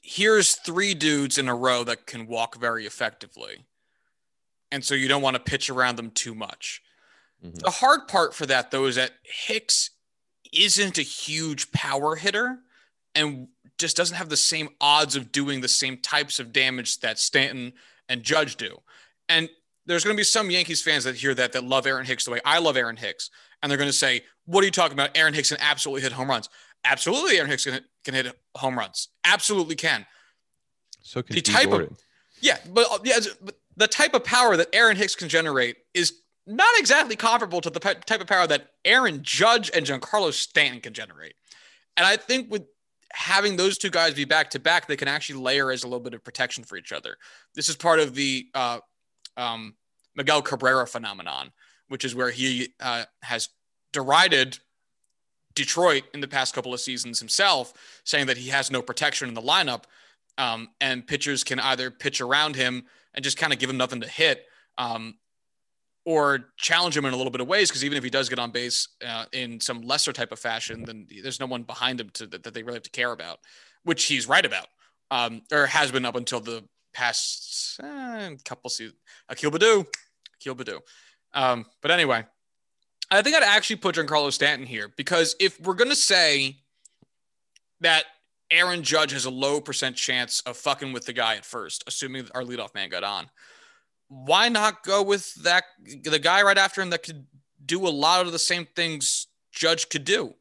here's three dudes in a row that can walk very effectively, and so you don't want to pitch around them too much. Mm-hmm. The hard part for that though is that Hicks isn't a huge power hitter and just doesn't have the same odds of doing the same types of damage that Stanton and Judge do. And there's going to be some Yankees fans that hear that that love Aaron Hicks the way I love Aaron Hicks, and they're going to say, "What are you talking about? Aaron Hicks can absolutely hit home runs. Absolutely, Aaron Hicks can, can hit home runs. Absolutely can. So can the type Gordon. of yeah, but uh, yeah, but the type of power that Aaron Hicks can generate is not exactly comparable to the type of power that Aaron Judge and Giancarlo Stanton can generate. And I think with having those two guys be back to back, they can actually layer as a little bit of protection for each other. This is part of the uh, um, Miguel Cabrera phenomenon, which is where he uh, has derided Detroit in the past couple of seasons himself, saying that he has no protection in the lineup, um, and pitchers can either pitch around him and just kind of give him nothing to hit, um, or challenge him in a little bit of ways. Because even if he does get on base uh, in some lesser type of fashion, then there's no one behind him to, that, that they really have to care about, which he's right about, um, or has been up until the past uh, couple seasons. Akil Baddoo, Akil Baddoo. Um, but anyway, I think I'd actually put Giancarlo Stanton here because if we're to say that Aaron Judge has a low percent chance of fucking with the guy at first, assuming our leadoff man got on, why not go with that the guy right after him that could do a lot of the same things Judge could do?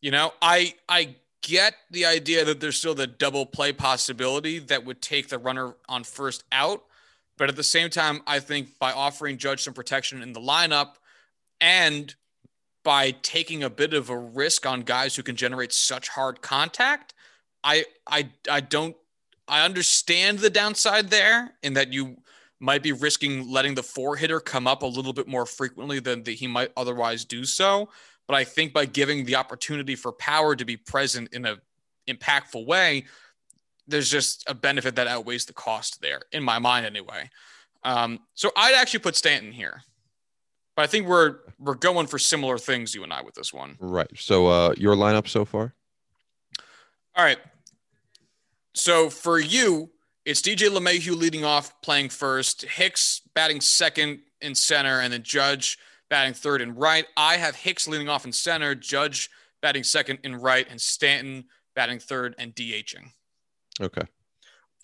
You know, I I get the idea that there's still the double play possibility that would take the runner on first out, but at the same time, I think by offering Judge some protection in the lineup and by taking a bit of a risk on guys who can generate such hard contact, I I I don't I understand the downside there in that you might be risking letting the four hitter come up a little bit more frequently than the, he might otherwise do so. But I think by giving the opportunity for power to be present in an impactful way, there's just a benefit that outweighs the cost there, in my mind anyway. Um, so I'd actually put Stanton here. But I think we're we're going for similar things, you and I, with this one. Right. So uh, your lineup so far? All right. So for you, it's DJ LeMahieu leading off, playing first, Hicks batting second in center, and then Judge batting third and right. I have Hicks leading off in center, Judge batting second and right, and Stanton batting third and DHing. Okay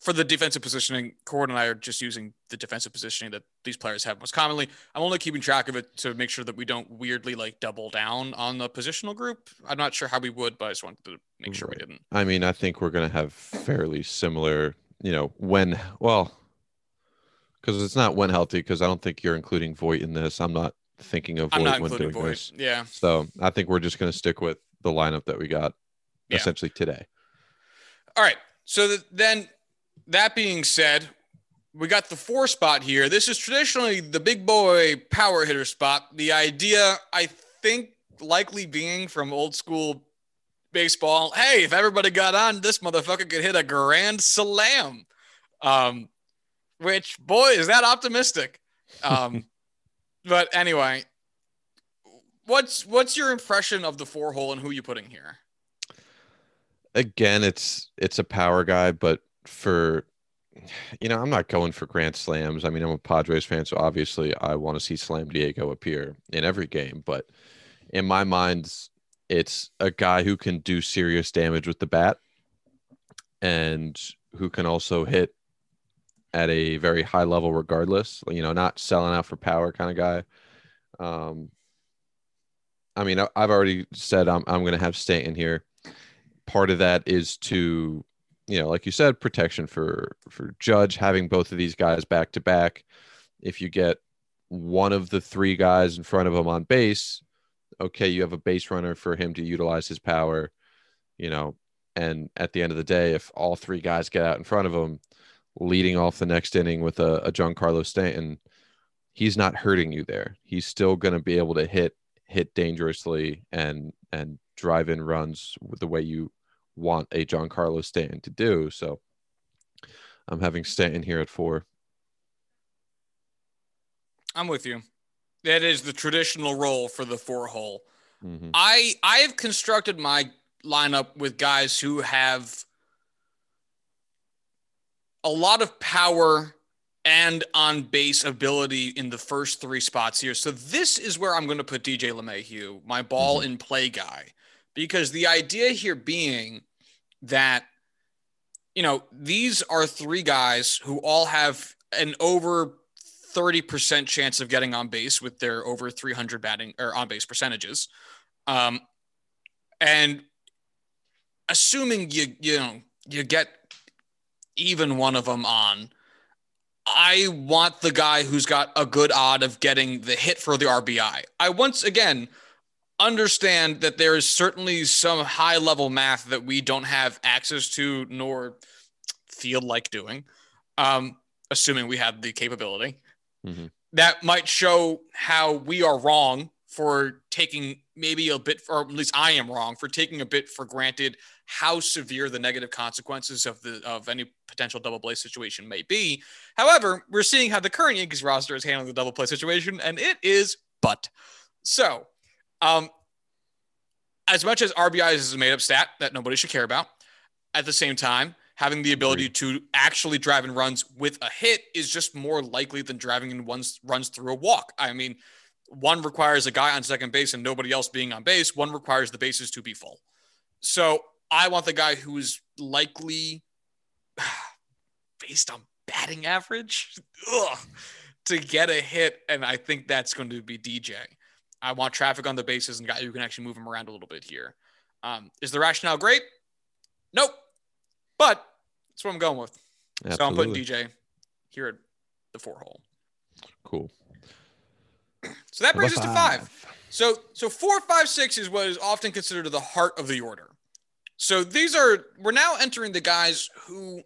for the defensive positioning, Cord and I are just using the defensive positioning that these players have most commonly. I'm only keeping track of it to make sure that we don't weirdly like double down on the positional group. I'm not sure how we would, but I just wanted to make sure right. we didn't. I mean, I think we're going to have fairly similar, you know, when, well, because it's not when healthy, because I don't think you're including Voit in this. I'm not thinking of Voit when doing Voit. this. Yeah. So I think we're just going to stick with the lineup that we got yeah. essentially today. All right. So then that being said, we got the four spot here. This is traditionally the big boy power hitter spot. The idea, I think, likely being from old school baseball. Hey, if everybody got on, this motherfucker could hit a grand slam. Um, which boy is that optimistic. Um, but anyway, what's what's your impression of the four hole and who you putting here? Again, it's it's a power guy, but for you know, I'm not going for grand slams. I mean, I'm a Padres fan, so obviously I want to see Slam Diego appear in every game. But in my mind, it's a guy who can do serious damage with the bat and who can also hit at a very high level, regardless. You know, not selling out for power kind of guy. Um, I mean, I've already said I'm I'm going to have Stanton here. Part of that is to you know, like you said, protection for for Judge having both of these guys back to back. If you get one of the three guys in front of him on base, okay, you have a base runner for him to utilize his power, you know. And at the end of the day, if all three guys get out in front of him, leading off the next inning with a, a Giancarlo Stanton, he's not hurting you there. He's still going to be able to hit hit dangerously and and drive in runs the way you want a Giancarlo Stanton to do. So I'm having Stanton here at four. I'm with you. That is the traditional role for the four hole. Mm-hmm. I I have constructed my lineup with guys who have a lot of power and on base ability in the first three spots here. So this is where I'm going to put DJ LeMahieu, my ball mm-hmm. in play guy because the idea here being that you know these are three guys who all have an over 30% chance of getting on base with their over 300 batting or on base percentages um, and assuming you you know you get even one of them on I want the guy who's got a good odd of getting the hit for the RBI. I once again understand that there is certainly some high level math that we don't have access to nor feel like doing, um, assuming we have the capability. Mm-hmm. That might show how we are wrong for taking maybe a bit, or at least I am wrong for taking a bit for granted how severe the negative consequences of the of any potential double play situation may be. However, we're seeing how the current Yankees roster is handling the double play situation, and it is but. So, um, as much as RBI is a made up stat that nobody should care about, at the same time, having the ability to actually drive in runs with a hit is just more likely than driving in one's runs through a walk. I mean, one requires a guy on second base and nobody else being on base. One requires the bases to be full. So I want the guy who is likely, based on batting average, ugh, to get a hit. And I think that's going to be DJ. I want traffic on the bases and guy who can actually move him around a little bit here. Um, is the rationale great? Nope. But that's what I'm going with. Absolutely. So I'm putting DJ here at the four hole. Cool. So that brings us to five. So so four, five, six is what is often considered the heart of the order. So these are we're now entering the guys who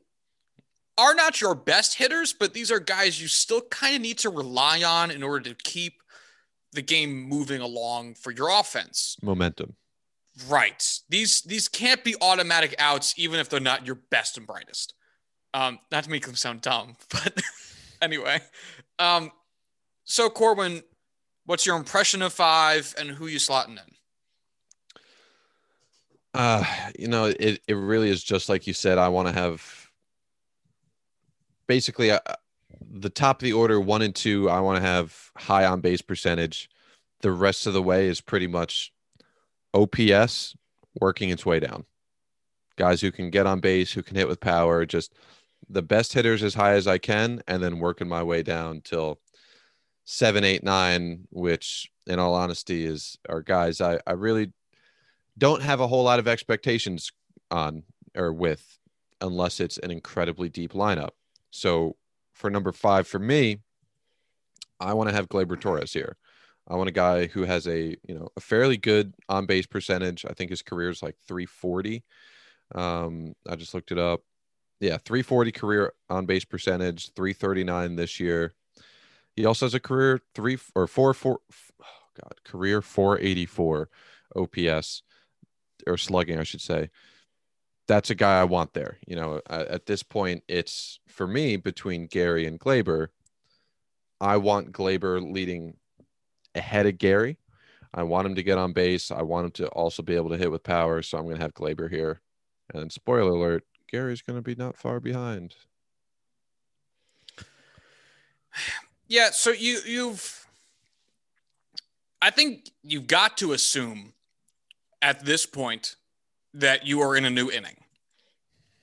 are not your best hitters, but these are guys you still kind of need to rely on in order to keep the game moving along for your offense. Momentum. Right. These these can't be automatic outs, even if they're not your best and brightest. Um, not to make them sound dumb, but anyway. Um, so Corwin, what's your impression of five and who you slotting in? Uh, you know, it, it really is just like you said. I want to have basically uh, the top of the order one and two. I want to have high on base percentage. The rest of the way is pretty much OPS working its way down. Guys who can get on base, who can hit with power, just the best hitters as high as I can, and then working my way down till seven, eight, nine, which in all honesty is our guys I, I really don't have a whole lot of expectations on or with unless it's an incredibly deep lineup. So for number five for me, I want to have Gleyber Torres here. I want a guy who has a you know a fairly good on base percentage. I think his career is like 340. Um, I just looked it up. Yeah, 340 career on base percentage, 339 this year. He also has a career three or four four. Oh God, career 484 OPS or slugging, I should say. That's a guy I want there. You know, at this point, it's for me between Gary and Gleyber. I want Gleyber leading ahead of Gary. I want him to get on base. I want him to also be able to hit with power. So I'm going to have Gleyber here. And spoiler alert, Gary's going to be not far behind. Yeah. So you you've, I think you've got to assume at this point that you are in a new inning.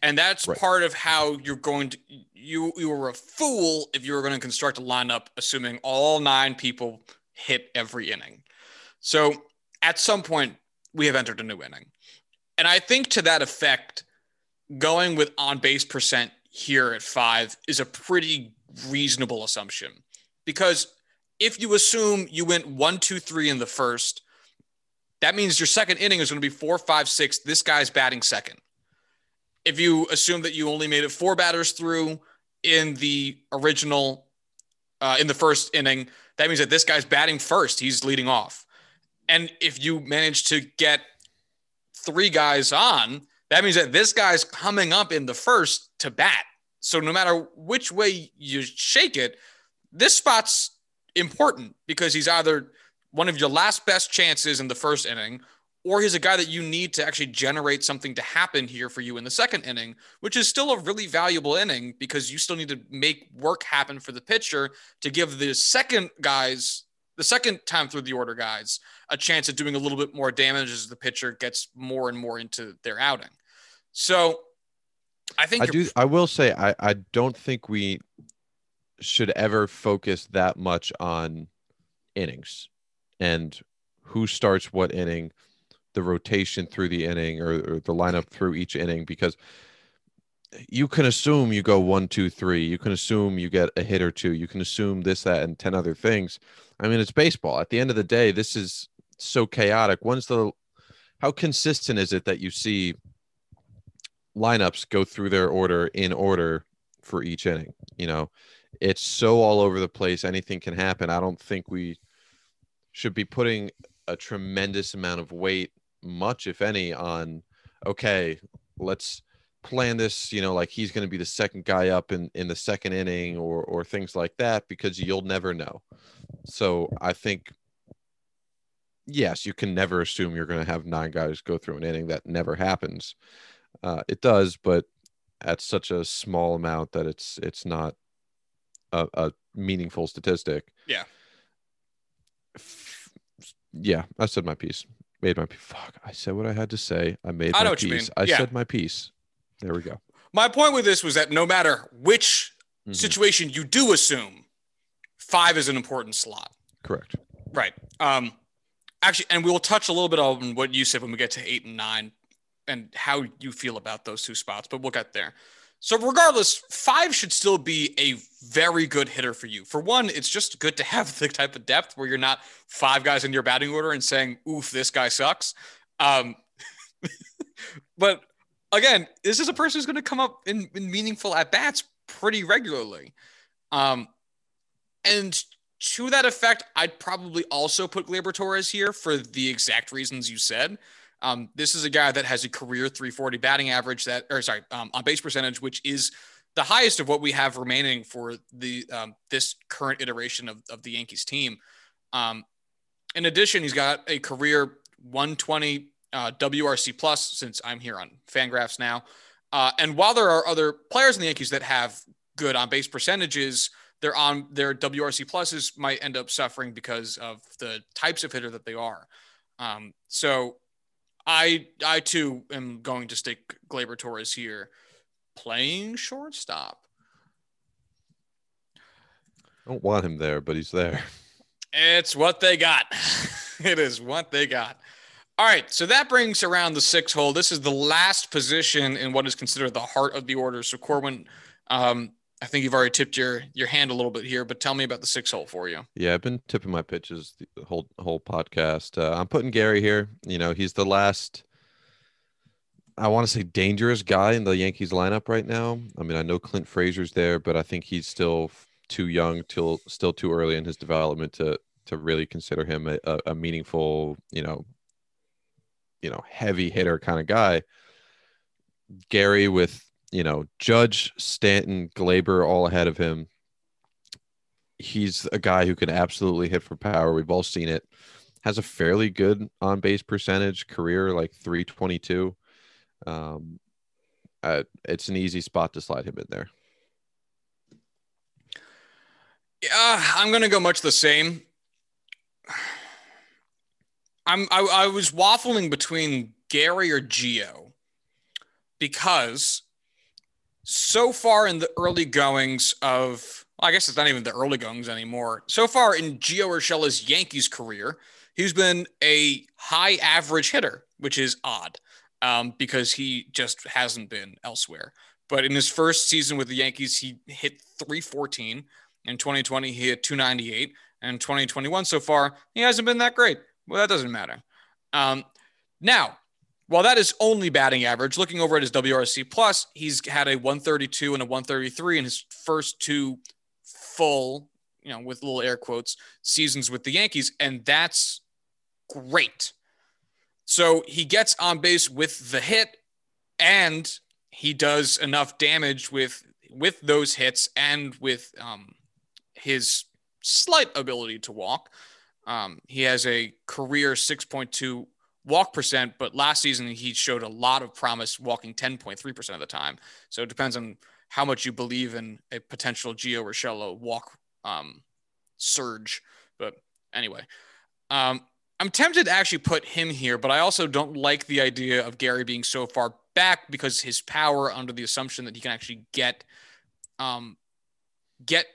And that's right. part of how you're going to you you were a fool if you were going to construct a lineup assuming all nine people hit every inning. So at some point we have entered a new inning. And I think to that effect, going with on base percent here at five is a pretty reasonable assumption. Because if you assume you went one, two, three in the first, that means your second inning is going to be four, five, six. This guy's batting second. If you assume that you only made it four batters through in the original, uh, in the first inning, that means that this guy's batting first. He's leading off. And if you manage to get three guys on, that means that this guy's coming up in the first to bat. So no matter which way you shake it, this spot's important because he's either one of your last best chances in the first inning, or he's a guy that you need to actually generate something to happen here for you in the second inning, which is still a really valuable inning because you still need to make work happen for the pitcher to give the second guys, the second time through the order guys, a chance at doing a little bit more damage as the pitcher gets more and more into their outing. So I think I do. I will say I, I don't think we should ever focus that much on innings and who starts what inning, the rotation through the inning or, or the lineup through each inning, because you can assume you go one, two, three. You can assume you get a hit or two. You can assume this, that, and 10 other things. I mean, it's baseball. At the end of the day, this is so chaotic? When's the how consistent is it that you see lineups go through their order in order for each inning? You know, it's so all over the place. Anything can happen. I don't think we should be putting a tremendous amount of weight, much if any, on okay, let's plan this, you know, like he's going to be the second guy up in in the second inning or or things like that because you'll never know. So I think yes, you can never assume you're going to have nine guys go through an inning. That never happens. Uh, it does, but at such a small amount that it's it's not a, a meaningful statistic. Yeah. Yeah, I said my piece. Made my piece. Fuck, I said what I had to say. I made I know my piece. I Yeah. said my piece. There we go. My point with this was that no matter which Mhm. situation you do assume, five is an important slot. Correct. Right. Um, actually, and we'll touch a little bit on what you said when we get to eight and nine and how you feel about those two spots, but we'll get there. So, regardless, five should still be a very good hitter for you. For one, it's just good to have the type of depth where you're not five guys in your batting order and saying, oof, this guy sucks. Um, but again, this is a person who's going to come up in, in meaningful at bats pretty regularly. Um, and to that effect, I'd probably also put Gleyber Torres here for the exact reasons you said. Um, this is a guy that has a career 340 batting average that, or sorry, um, on base percentage, which is the highest of what we have remaining for the um, this current iteration of, of the Yankees team. Um, in addition, he's got a career 120 uh, WRC plus since I'm here on Fangraphs now. Uh, and while there are other players in the Yankees that have good on base percentages, their on their WRC pluses might end up suffering because of the types of hitter that they are. Um, so I I too am going to stick Gleyber Torres here, playing shortstop. I don't want him there, but he's there. It's what they got. it is what they got. All right, so that brings around the six hole. This is the last position in what is considered the heart of the order. So Corwin, um, I think you've already tipped your your hand a little bit here, but tell me about the six hole for you. Yeah, I've been tipping my pitches the whole whole podcast. Uh, I'm putting Gary here. You know, he's the last. I want to say dangerous guy in the Yankees lineup right now. I mean, I know Clint Frazier's there, but I think he's still too young, till still too early in his development to to really consider him a, a, a meaningful, you know, you know, heavy hitter kind of guy. Gary with you know Judge, Stanton, Gleyber all ahead of him. He's a guy who can absolutely hit for power. We've all seen it. Has a fairly good on base percentage career, like 322. Um, uh, it's an easy spot to slide him in there. Yeah, I'm gonna go much the same. I'm I, I was waffling between Gary or Gio because so far in the early goings of well, I guess it's not even the early goings anymore. So far in Gio Urshela's Yankees career, he's been a high average hitter, which is odd um, because he just hasn't been elsewhere. But in his first season with the Yankees, he hit 314. In 2020, he hit 298. And 2021 so far, he hasn't been that great. Well, that doesn't matter. Um, now, while that is only batting average, looking over at his WRC plus, he's had a 132 and a 133 in his first two full, you know, with little air quotes, seasons with the Yankees, and that's great. So he gets on base with the hit, and he does enough damage with with those hits and with um, his slight ability to walk. Um, he has a career 6.2 walk percent, but last season he showed a lot of promise walking 10.3% of the time. So it depends on how much you believe in a potential Gio Urshela walk um, surge. But anyway, um, I'm tempted to actually put him here, but I also don't like the idea of Gary being so far back because his power, under the assumption that he can actually get um, get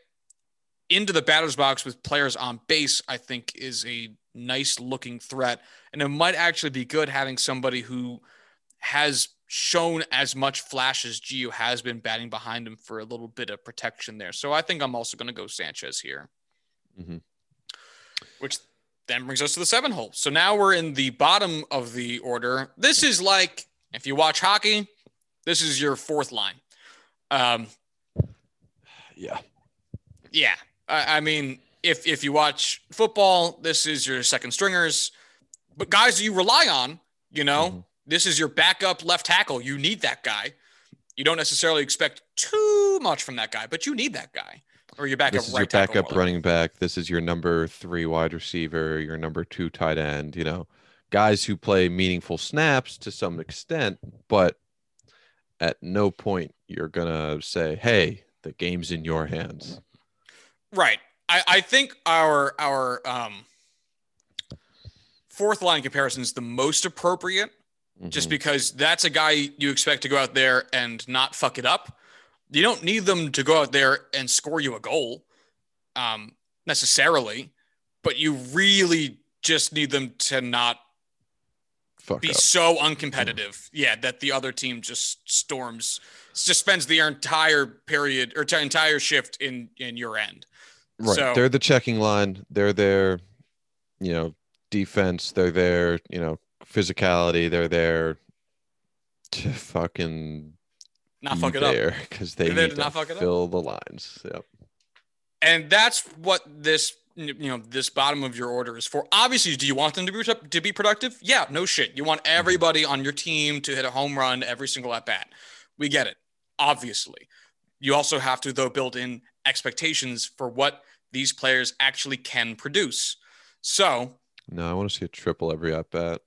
into the batter's box with players on base, I think is a nice looking threat. And it might actually be good having somebody who has shown as much flash as Gio has been batting behind him for a little bit of protection there. So I think I'm also going to go Sanchez here, Mhm. which then brings us to the seven hole. So now we're in the bottom of the order. This is like if you watch hockey, this is your fourth line. Um, Yeah. yeah, I, I mean, if if you watch football, this is your second stringers. But guys you rely on, you know, Mhm. this is your backup left tackle. You need that guy. You don't necessarily expect too much from that guy, but you need that guy or your backup right. This is right your backup running back. This is your number three wide receiver, your number two tight end, you know, guys who play meaningful snaps to some extent, but at no point you're going to say, hey, the game's in your hands. Right. I, I think our our um fourth line comparison is the most appropriate just Mhm. because that's a guy you expect to go out there and not fuck it up. You don't need them to go out there and score you a goal um, necessarily, but you really just need them to not fuck be up. so uncompetitive. Yeah, that the other team just storms, just spends the entire period or t- entire shift in in your end. Right. So- they're the checking line. They're there. you know, defense. They're there, you know, physicality. They're there to fucking Not fuck it up. there because they need to to not fuck it up. fill the lines. Yep. and that's what this you know this bottom of your order is for obviously do you want them to be to be productive yeah no shit you want mm-hmm. everybody on your team to hit a home run every single at bat we get it obviously you also have to though build in expectations for what these players actually can produce so No, I want to see a triple every at bat.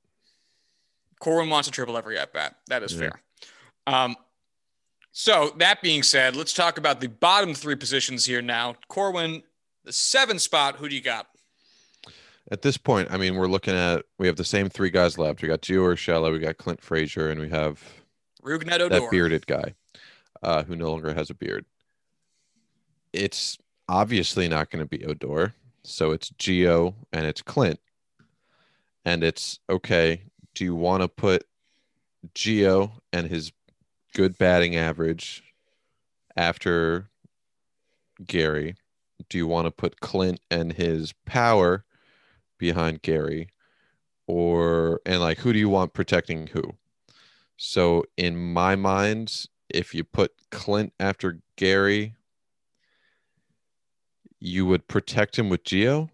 Corwin wants a triple every at bat. That is Yeah. fair. Um, so that being said, let's talk about the bottom three positions here now. Corwin, the seven spot. Who do you got? At this point, I mean, we're looking at we have the same three guys left. We got Gio Urshela, we got Clint Frazier, and we have Rougned Odor. that bearded guy uh, who no longer has a beard. It's obviously not going to be Odor, so it's Gio and it's Clint, and it's okay. Do you want to put Gio and his good batting average after Gary? Do you want to put Clint and his power behind Gary? Or and like who do you want protecting who? So in my mind, if you put Clint after Gary, you would protect him with Gio,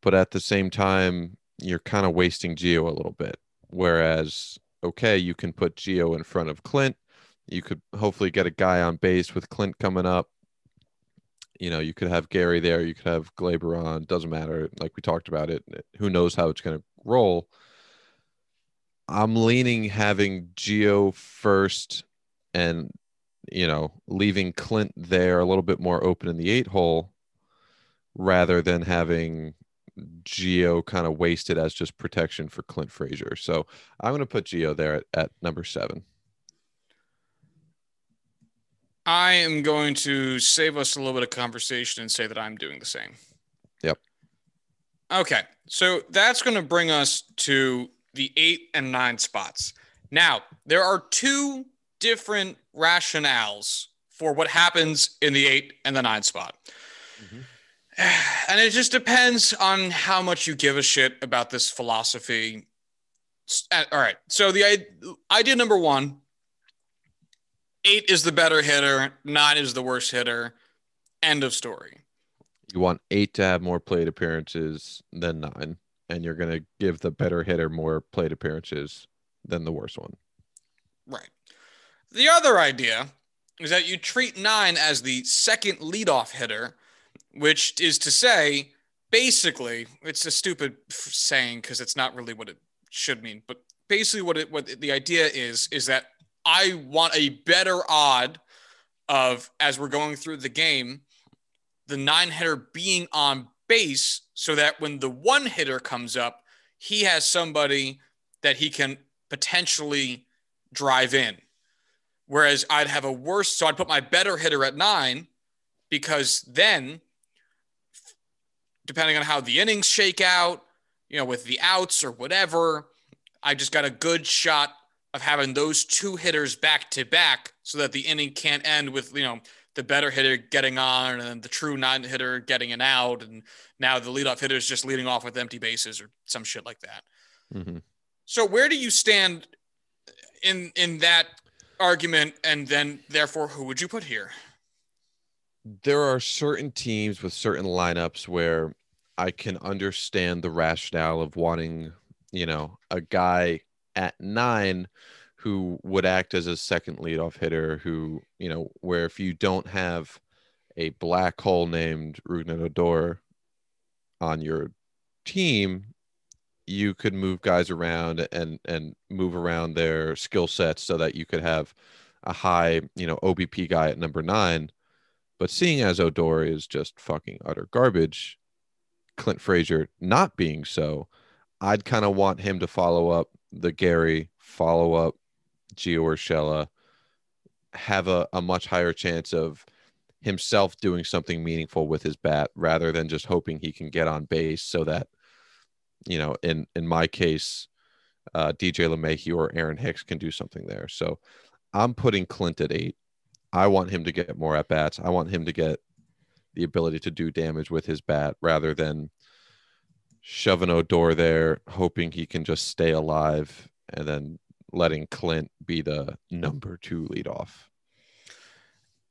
but at the same time, you're kind of wasting Gio a little bit. Whereas, okay, you can put Gio in front of Clint. You could hopefully get a guy on base with Clint coming up. You know, you could have Gary there. You could have Gleyber on. Doesn't matter. Like we talked about it. Who knows how it's going to roll? I'm leaning having Gio first and, you know, leaving Clint there a little bit more open in the eight hole rather than having Gio kind of wasted as just protection for Clint Frazier. So I'm going to put Gio there at, at number seven. I am going to save us a little bit of conversation and say that I'm doing the same. Yep. Okay. So that's going to bring us to the eight and nine spots. Now, there are two different rationales for what happens in the eight and the nine spot. Mm-hmm. And it just depends on how much you give a shit about this philosophy. Uh, All right. So the idea number one eight is the better hitter, nine is the worst hitter. End of story. You want eight to have more plate appearances than nine, and you're going to give the better hitter more plate appearances than the worst one. Right. The other idea is that you treat nine as the second leadoff hitter, which is to say, basically, it's a stupid saying because it's not really what it should mean. But basically, what it what the idea is is that I want a better odd of as we're going through the game, the nine hitter being on base, so that when the one hitter comes up, he has somebody that he can potentially drive in. Whereas I'd have a worse, so I'd put my better hitter at nine because then, depending on how the innings shake out, you know, with the outs or whatever, I just got a good shot of having those two hitters back to back so that the inning can't end with, you know, the better hitter getting on and then the true non hitter getting an out. And now the leadoff hitter is just leading off with empty bases or some shit like that. Mm-hmm. So where do you stand in in that argument? And then therefore, who would you put here? There are certain teams with certain lineups where I can understand the rationale of wanting, you know, a guy at nine who would act as a second leadoff hitter who, you know, where if you don't have a black hole named Rougned Odor on your team, you could move guys around and and move around their skill sets so that you could have a high, you know, OBP guy at number nine. But seeing as Odor is just fucking utter garbage, Clint Frazier not being so, I'd kind of want him to follow up the Gary, follow up Gio Urshela, have a, a much higher chance of himself doing something meaningful with his bat rather than just hoping he can get on base so that, you know, in, in my case, uh, DJ LeMahieu or Aaron Hicks can do something there. So I'm putting Clint at eight. I want him to get more at bats. I want him to get the ability to do damage with his bat rather than shoving Odor there, hoping he can just stay alive and then letting Clint be the number two leadoff.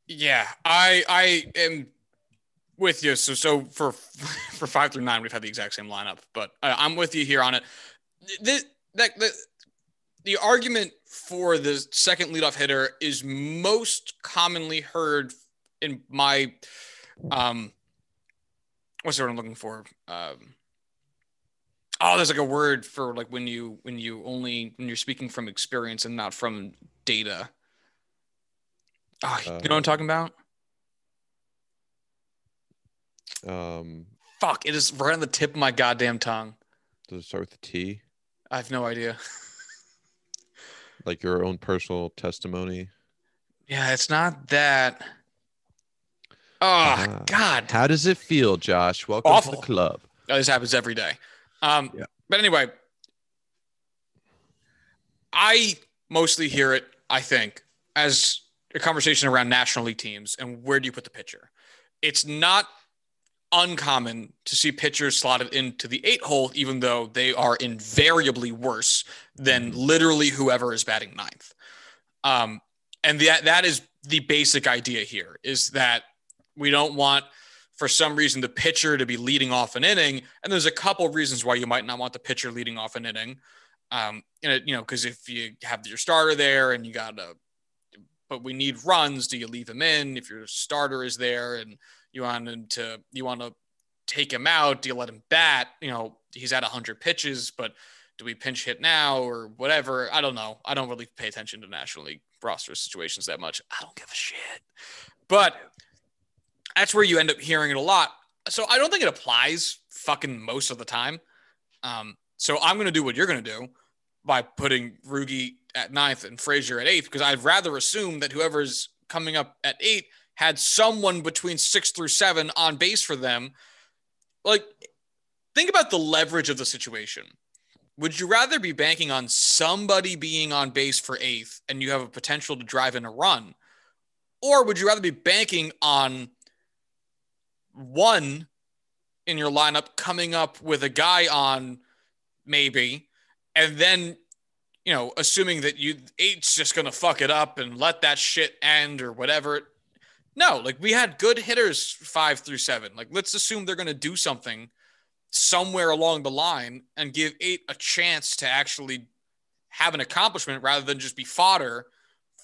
Yeah, I I am with you. So so for for five through nine, we've had the exact same lineup, but I, am with you here on it. The, that the the argument for the second leadoff hitter is most commonly heard in my um what's the word I'm looking for? Um oh there's like a word for like when you when you only when you're speaking from experience and not from data. Oh, you know what i'm uh, talking about? um fuck it is right on the tip of my goddamn tongue. does it start with a t? I have no idea like your own personal testimony yeah it's not that oh uh, god how does it feel josh welcome Awful. to the club oh, this happens every day um, yeah. But anyway, I mostly hear it, I think, as a conversation around National League teams and where do you put the pitcher. It's not uncommon to see pitchers slotted into the eight hole, even though they are invariably worse than mm-hmm. literally whoever is batting ninth. Um, and that that is the basic idea here is that we don't want – for some reason the pitcher to be leading off an inning. And there's a couple of reasons why you might not want the pitcher leading off an inning. Um, and you know, because if you have your starter there and you got to, but we need runs, do you leave him in? If your starter is there and you want him to, you want to take him out, do you let him bat? You know, he's at 100 pitches, but do we pinch hit now or whatever? I don't know. I don't really pay attention to National League roster situations that much. I don't give a shit. But that's where you end up hearing it a lot. So I don't think it applies fucking most of the time. Um, so I'm going to do what you're going to do by putting Rugi at ninth and Frazier at eighth because I'd rather assume that whoever's coming up at eight had someone between six through seven on base for them. Like, think about the leverage of the situation. Would you rather be banking on somebody being on base for eighth and you have a potential to drive in a run? Or would you rather be banking on one in your lineup coming up with a guy on maybe, and then you know, assuming that you eight's just gonna fuck it up and let that shit end or whatever. No, like we had good hitters five through seven. Like let's assume they're gonna do something somewhere along the line and give eight a chance to actually have an accomplishment rather than just be fodder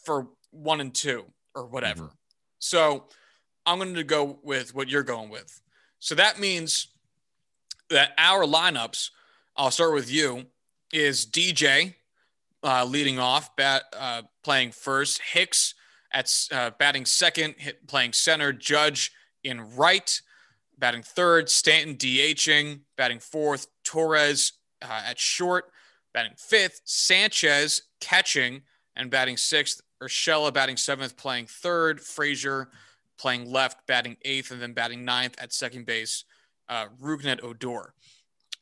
for one and two or whatever. Mm-hmm. So I'm going to go with what you're going with. So that means that our lineups, I'll start with you, is DJ uh, leading off, bat, uh, playing first, Hicks at uh, batting second, hit, playing center, Judge in right, batting third, Stanton DHing, batting fourth, Torres uh, at short, batting fifth, Sanchez catching, and batting sixth, Urshela batting seventh, playing third, Frazier – playing left, batting eighth, and then batting ninth at second base, uh, Rougned Odor.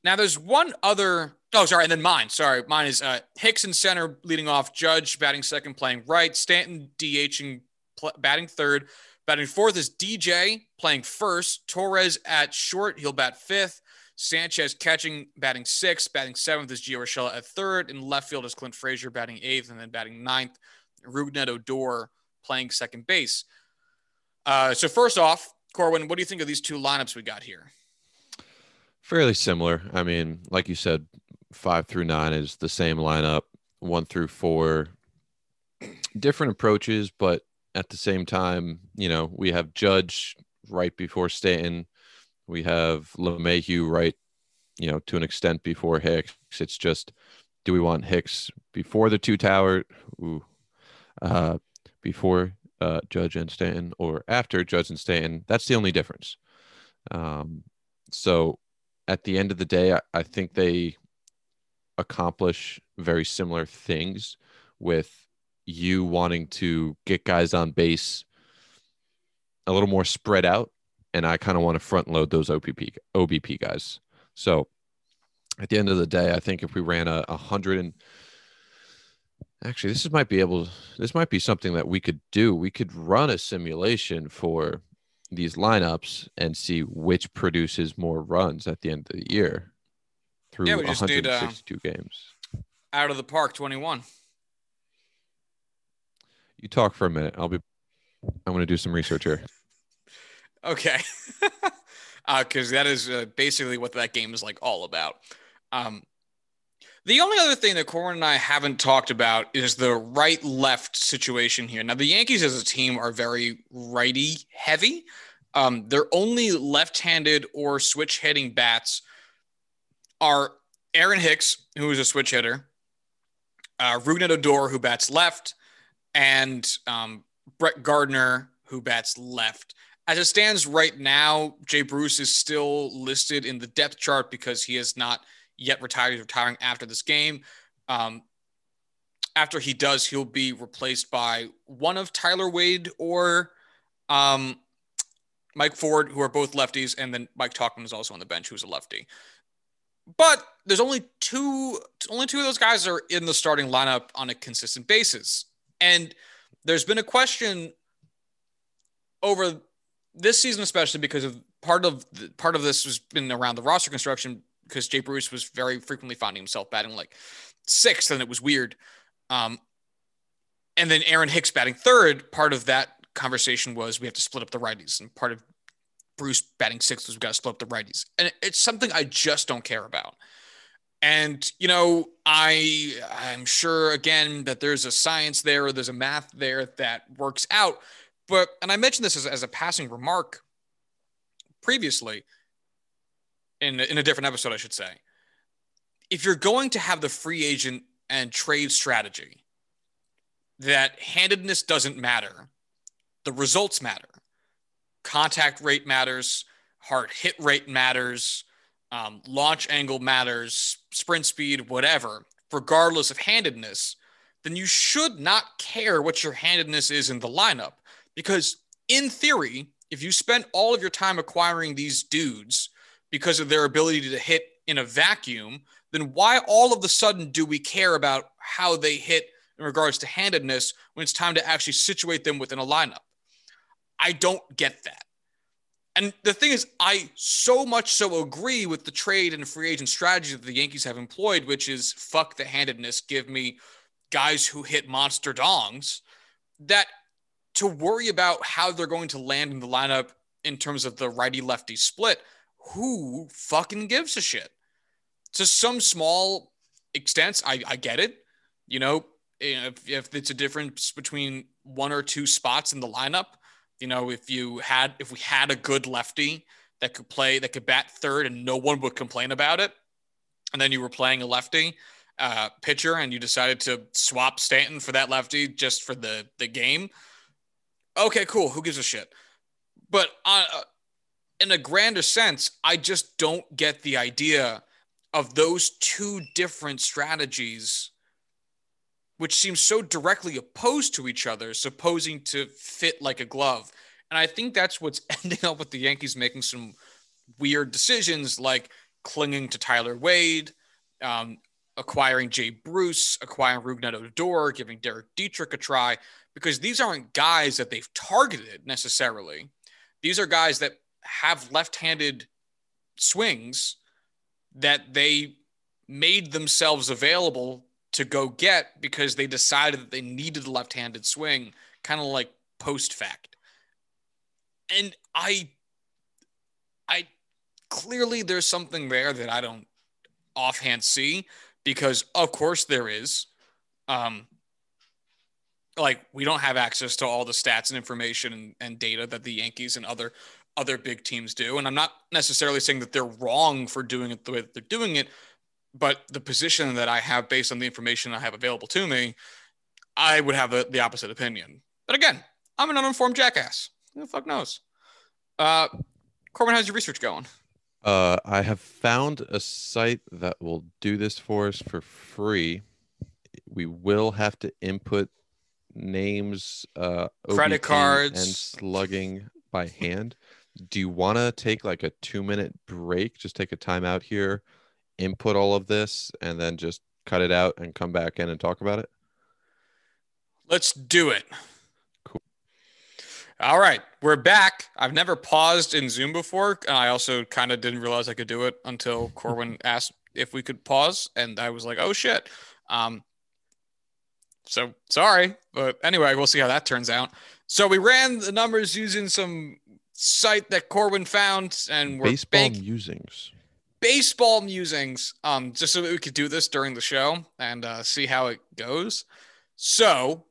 Now, there's one other. Oh, sorry, and then mine. Sorry, mine is uh, Hicks in center, leading off. Judge batting second, playing right. Stanton DHing, pl- batting third, Batting fourth is DJ playing first. Torres at short, he'll bat fifth. Sanchez catching, batting sixth. Batting seventh is Gio Urshela at third. In left field is Clint Frazier batting eighth, and then batting ninth, Rougned Odor playing second base. Uh, so first off, Corwin, what do you think of these two lineups we got here? Fairly similar. I mean, like you said, five through nine is the same lineup. One through four, different approaches, but at the same time, you know, we have Judge right before Stanton. We have LeMahieu right, you know, to an extent before Hicks. It's just, do we want Hicks before the two tower, ooh, uh, before uh, Judge and Stanton, or after Judge and Stanton? That's the only difference. Um, so at the end of the day, I, I think they accomplish very similar things with you wanting to get guys on base a little more spread out and I kind of want to front load those OPP OBP guys. So at the end of the day, I think if we ran a, a hundred and actually this might be able this might be something that we could do. We could run a simulation for these lineups and see which produces more runs at the end of the year through yeah, we just 162 did, uh, games. Out of the park 21. You talk for a minute. I'll be I'm going to do some research here. Okay. Uh because uh, that is uh, basically what that game is like all about. Um, the only other thing that Corwin and I haven't talked about is the right left situation here. Now, the Yankees as a team are very righty heavy. Um, their only left handed or switch hitting bats are Aaron Hicks, who is a switch hitter, uh, Rougned Odor, who bats left, and um, Brett Gardner, who bats left. As it stands right now, Jay Bruce is still listed in the depth chart because he has not yet retired. He's retiring after this game. Um, after he does, he'll be replaced by one of Tyler Wade or um, Mike Ford, who are both lefties, and then Mike Tauchman is also on the bench, who's a lefty. But there's only two, only two of those guys are in the starting lineup on a consistent basis, and there's been a question over this season, especially because of part of the, part of this has been around the roster construction because Jay Bruce was very frequently finding himself batting like sixth, and it was weird. Um, and then Aaron Hicks batting third. Part of that conversation was we have to split up the righties, and part of Bruce batting sixth was we got to split up the righties, and it's something I just don't care about. And you know, I I'm sure again that there's a science there, or there's a math there that works out. But, and I mentioned this as, as a passing remark previously in, in a different episode, I should say. If you're going to have the free agent and trade strategy that handedness doesn't matter, the results matter. Contact rate matters, hard hit rate matters, um, launch angle matters, sprint speed, whatever, regardless of handedness, then you should not care what your handedness is in the lineup. Because in theory, if you spend all of your time acquiring these dudes because of their ability to hit in a vacuum, then why all of a sudden do we care about how they hit in regards to handedness when it's time to actually situate them within a lineup? I don't get that. And the thing is, I so much so agree with the trade and free agent strategy that the Yankees have employed, which is fuck the handedness, give me guys who hit monster dongs, that to worry about how they're going to land in the lineup in terms of the righty lefty split, who fucking gives a shit? To some small extent, I, I get it. You know, if, if it's a difference between one or two spots in the lineup, you know, if you had, if we had a good lefty that could play, that could bat third and no one would complain about it, and then you were playing a lefty uh, pitcher and you decided to swap Stanton for that lefty just for the the game, Okay, cool. Who gives a shit? But uh, in a grander sense, I just don't get the idea of those two different strategies, which seem so directly opposed to each other, supposing to fit like a glove. And I think that's what's ending up with the Yankees making some weird decisions, like clinging to Tyler Wade, um, acquiring Jay Bruce, acquiring Rougned Odor, giving Derek Dietrich a try, because these aren't guys that they've targeted necessarily. These are guys that have left-handed swings that they made themselves available to go get because they decided that they needed the left-handed swing, kind of like post fact. And I I clearly there's something there that I don't offhand see because of course there is. Um like we don't have access to all the stats and information and, and data that the Yankees and other other big teams do. And I'm not necessarily saying that they're wrong for doing it the way that they're doing it, but the position that I have based on the information I have available to me, I would have the, the opposite opinion. But again, I'm an uninformed jackass. Who the fuck knows? Uh, Corwin, how's your research going? Uh, I have found a site that will do this for us for free. We will have to input names, uh, credit OBP cards, and slugging by hand. Do you want to take like a two minute break? Just take a time out here, input all of this, and then just cut it out and come back in and talk about it? Let's do it. Cool. All right, we're back. I've never paused in Zoom before. I also kind of didn't realize I could do it until Corwin asked if we could pause, and I was like, "Oh shit." Um, so sorry, but anyway, we'll see how that turns out. So we ran the numbers using some site that Corwin found, and we're Baseball bank- musings. baseball musings, um, just so that we could do this during the show and uh, see how it goes. So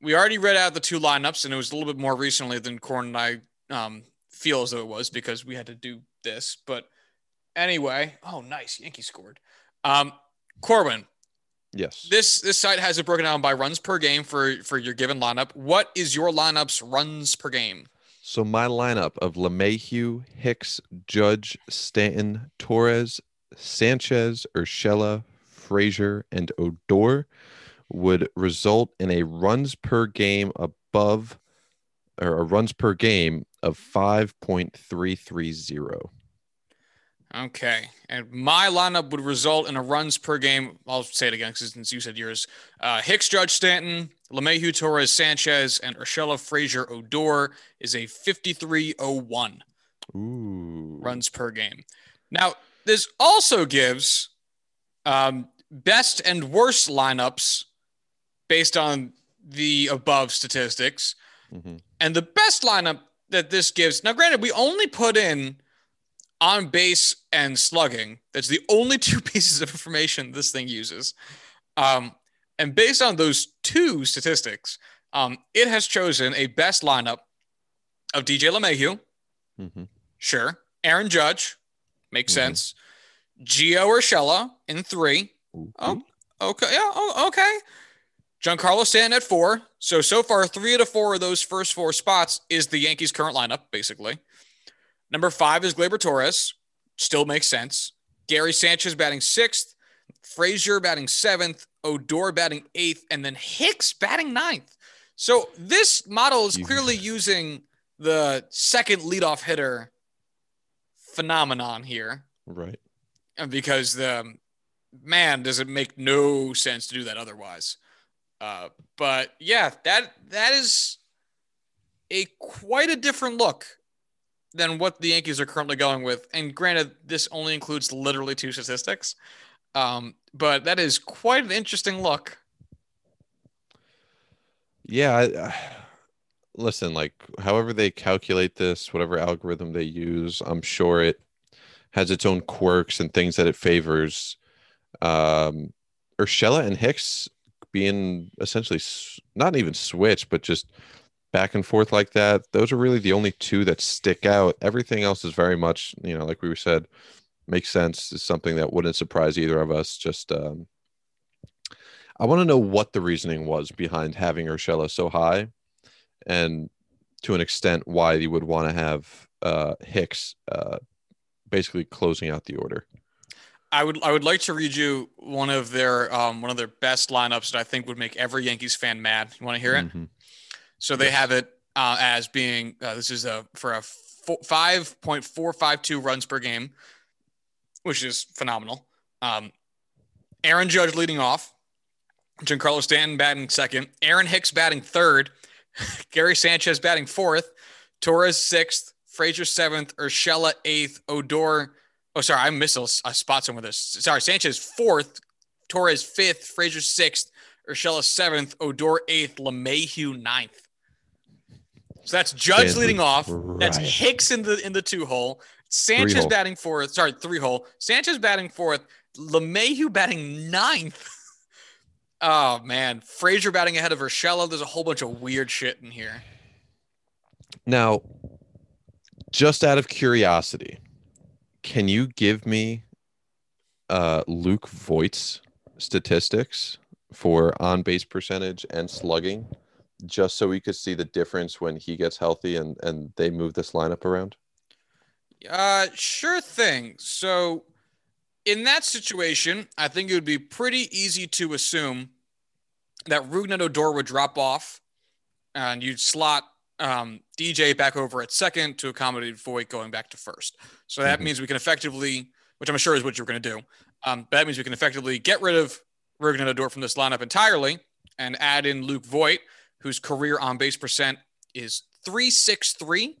we already read out the two lineups, and it was a little bit more recently than Corn and I um, feel as though it was because we had to do this. But anyway, oh, nice, Yankee scored. Um, Corwin, Yes. this this site has it broken down by runs per game for for your given lineup. What is your lineup's runs per game? So my lineup of LeMahieu, Hicks, Judge, Stanton, Torres, Sanchez, Urshela, Frazier, and Odor would result in a runs per game above or a runs per game of 5.330. Okay. And my lineup would result in a runs per game. I'll say it again since you said yours. Uh, Hicks, Judge, Stanton, LeMahieu, Torres, Sanchez, and Urshela, Frazier, Odor is a 5301 Ooh. runs per game. Now, this also gives um, best and worst lineups based on the above statistics. Mhm. And the best lineup that this gives, now, granted, we only put in on base and slugging. That's the only two pieces of information this thing uses. Um, and based on those two statistics, um, it has chosen a best lineup of DJ LeMahieu, Mhm. sure. Aaron Judge, makes Mhm. sense. Gio Urshela in three. Ooh. Oh, okay. Yeah. Oh, okay. Giancarlo Stanton at four. So, so far, three out of four of those first four spots is the Yankees' current lineup, basically. Number five is Gleyber Torres. Still makes sense. Gary Sanchez batting sixth. Frazier batting seventh. Odor batting eighth. And then Hicks batting ninth. So, this model is clearly using the second leadoff hitter phenomenon here Right. because the man does it make no sense to do that otherwise. Uh, but yeah, that that is a quite a different look than what the Yankees are currently going with. And granted, this only includes literally two statistics, um, but that is quite an interesting look. Yeah. I, I, listen, like, however they calculate this, whatever algorithm they use, I'm sure it has its own quirks and things that it favors. Um, Urshela and Hicks being essentially not even switch, but just back and forth like that. Those are really the only two that stick out. Everything else is very much, you know, like we said, makes sense. Is something that wouldn't surprise either of us. Just, um, I want to know what the reasoning was behind having Urshela so high, and to an extent, why you would want to have uh, Hicks uh, basically closing out the order. I would I would like to read you one of their um, one of their best lineups that I think would make every Yankees fan mad. You want to hear it? Mhm. So they have it uh, as being uh, this is a for a five point four five two runs per game, which is phenomenal. Um, Aaron Judge leading off, Giancarlo Stanton batting second, Aaron Hicks batting third, Gary Sanchez batting fourth, Torres sixth, Frazier seventh, Urshela eighth, Odor. Oh, sorry, I missed a, spot somewhere. This sorry, Sanchez fourth, Torres fifth, Frazier sixth, Urshela seventh, Odor eighth, LeMahieu ninth. So that's Judge Stanton, leading off. That's. Hicks in the in the two hole. Sanchez hole. batting fourth. Sorry, three hole. Sanchez batting fourth. LeMahieu batting ninth. oh man, Frazier batting ahead of Urshela. There's a whole bunch of weird shit in here. Now, just out of curiosity, can you give me uh, Luke Voit's statistics for on base percentage and slugging, just so we could see the difference when he gets healthy and and they move this lineup around? Uh, sure thing. So, in that situation, I think it would be pretty easy to assume that Rougned Odor would drop off, and you'd slot um, DJ back over at second to accommodate Voit going back to first. So that Mhm. means we can effectively, which I'm sure is what you're going to do. Um, that means we can effectively get rid of Rougned Odor from this lineup entirely and add in Luke Voit, whose career on base percent is 363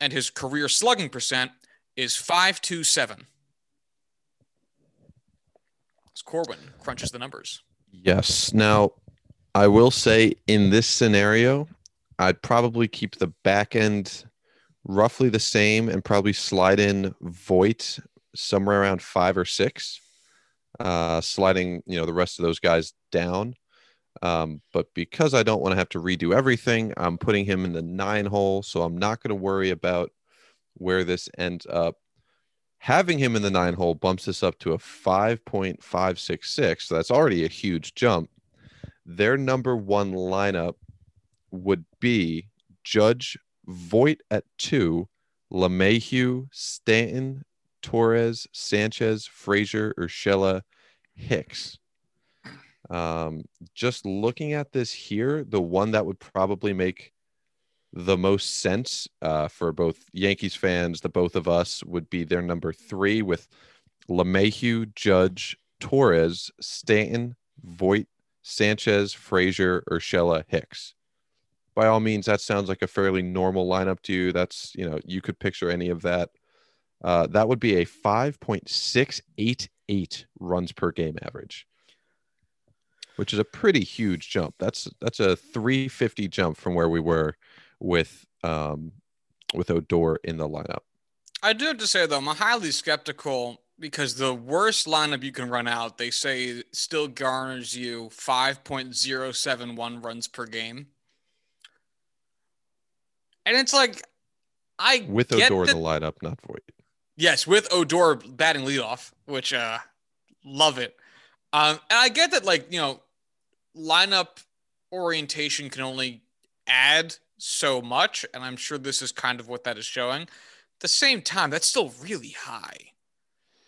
and his career slugging percent is 527. As Corwin crunches the numbers. Yes. Now, I will say in this scenario, I'd probably keep the back end roughly the same and probably slide in Voit somewhere around five or six, uh, sliding you know the rest of those guys down. Um, but because I don't want to have to redo everything, I'm putting him in the nine hole, so I'm not going to worry about where this ends up. Having him in the nine hole bumps this up to a 5.566. So that's already a huge jump. Their number one lineup would be Judge Voit at two, LeMahieu, Stanton, Torres, Sanchez, Frazier, Urshela, Hicks. Um, just looking at this here, the one that would probably make the most sense uh, for both Yankees fans, the both of us, would be their number three with LeMahieu, Judge, Torres, Stanton, Voit, Sanchez, Frazier, Urshela, Hicks. By all means, that sounds like a fairly normal lineup to you. That's, you know, you could picture any of that. Uh, that would be a 5.688 runs per game average, which is a pretty huge jump. That's that's a 350 jump from where we were with um, with Odor in the lineup. I do have to say though, I'm highly skeptical because the worst lineup you can run out, they say, still garners you 5.071 runs per game. And it's like, I With Odor that- in the lineup, not Voit. Yes, with Odor batting leadoff, which uh love it. Um and I get that like, you know, lineup orientation can only add so much, and I'm sure this is kind of what that is showing. At the same time, that's still really high.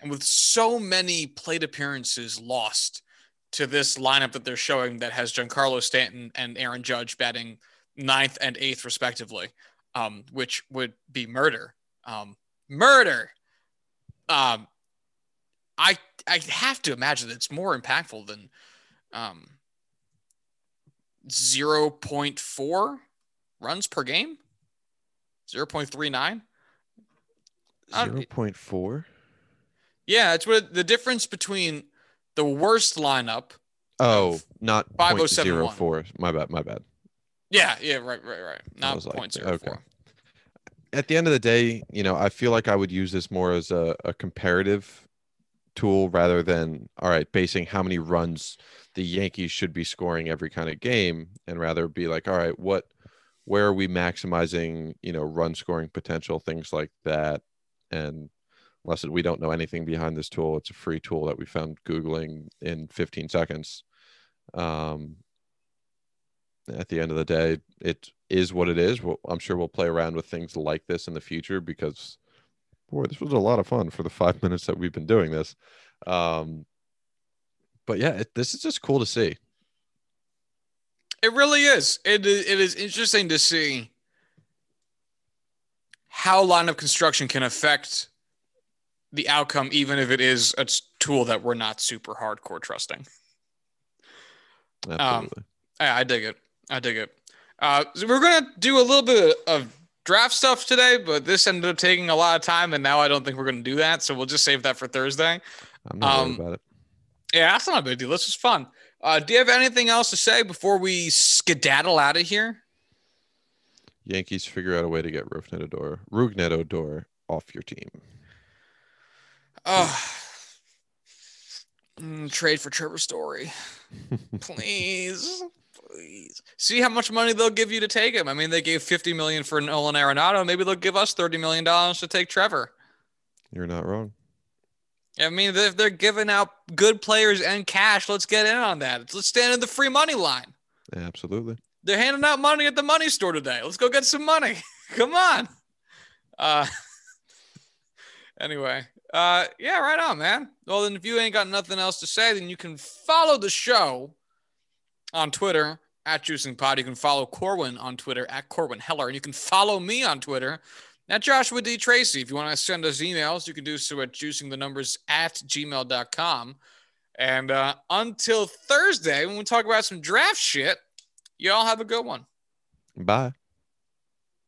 And with so many plate appearances lost to this lineup that they're showing that has Giancarlo Stanton and Aaron Judge batting ninth and eighth respectively, um, which would be murder. Um, murder. Um, I I have to imagine that it's more impactful than um, 0.4 runs per game. 0.39? 0.4? Yeah, it's what the difference between the worst lineup. Oh, not point 5071. zero four. Oh my bad. My bad. Yeah, yeah, right, right, right. Not like, point zero okay. four. At the end of the day, you know, I feel like I would use this more as a, a comparative tool rather than all right, basing how many runs the Yankees should be scoring every kind of game, and rather be like, all right, what, where are we maximizing, you know, run scoring potential, things like that, and unless we don't know anything behind this tool, it's a free tool that we found googling in 15 seconds. Um, at the end of the day, it is what it is. We'll, I'm sure we'll play around with things like this in the future because, boy, this was a lot of fun for the five minutes that we've been doing this. Um, but yeah, it, this is just cool to see. It really is. It is, it is interesting to see how line of construction can affect the outcome, even if it is a tool that we're not super hardcore trusting. Absolutely. Um, yeah, I dig it. I dig it. Uh, so we're gonna do a little bit of draft stuff today, but this ended up taking a lot of time, and now I don't think we're gonna do that. So we'll just save that for Thursday. I'm not um, about it. Yeah, that's not a big deal. This was fun. Uh, do you have anything else to say before we skedaddle out of here? Yankees figure out a way to get Rougned Odor, off your team. Oh, mm, trade for Trevor Story, please. See how much money they'll give you to take him. I mean, they gave fifty million for Nolan Arenado. Maybe they'll give us thirty million dollars to take Trevor. You're not wrong. I mean, if they're giving out good players and cash, let's get in on that. Let's stand in the free money line. Absolutely. They're handing out money at the money store today. Let's go get some money. Come on. Uh, anyway, uh, yeah, right on, man. Well, then if you ain't got nothing else to say, then you can follow the show on Twitter at Juicing Pod. You can follow Corwin on Twitter at Corwin Heller, and you can follow me on Twitter at Joshua D. Tracy. If you want to send us emails, you can do so at juicing the numbers at gmail.com. And uh, until Thursday, when we talk about some draft shit, y'all have a good one. Bye.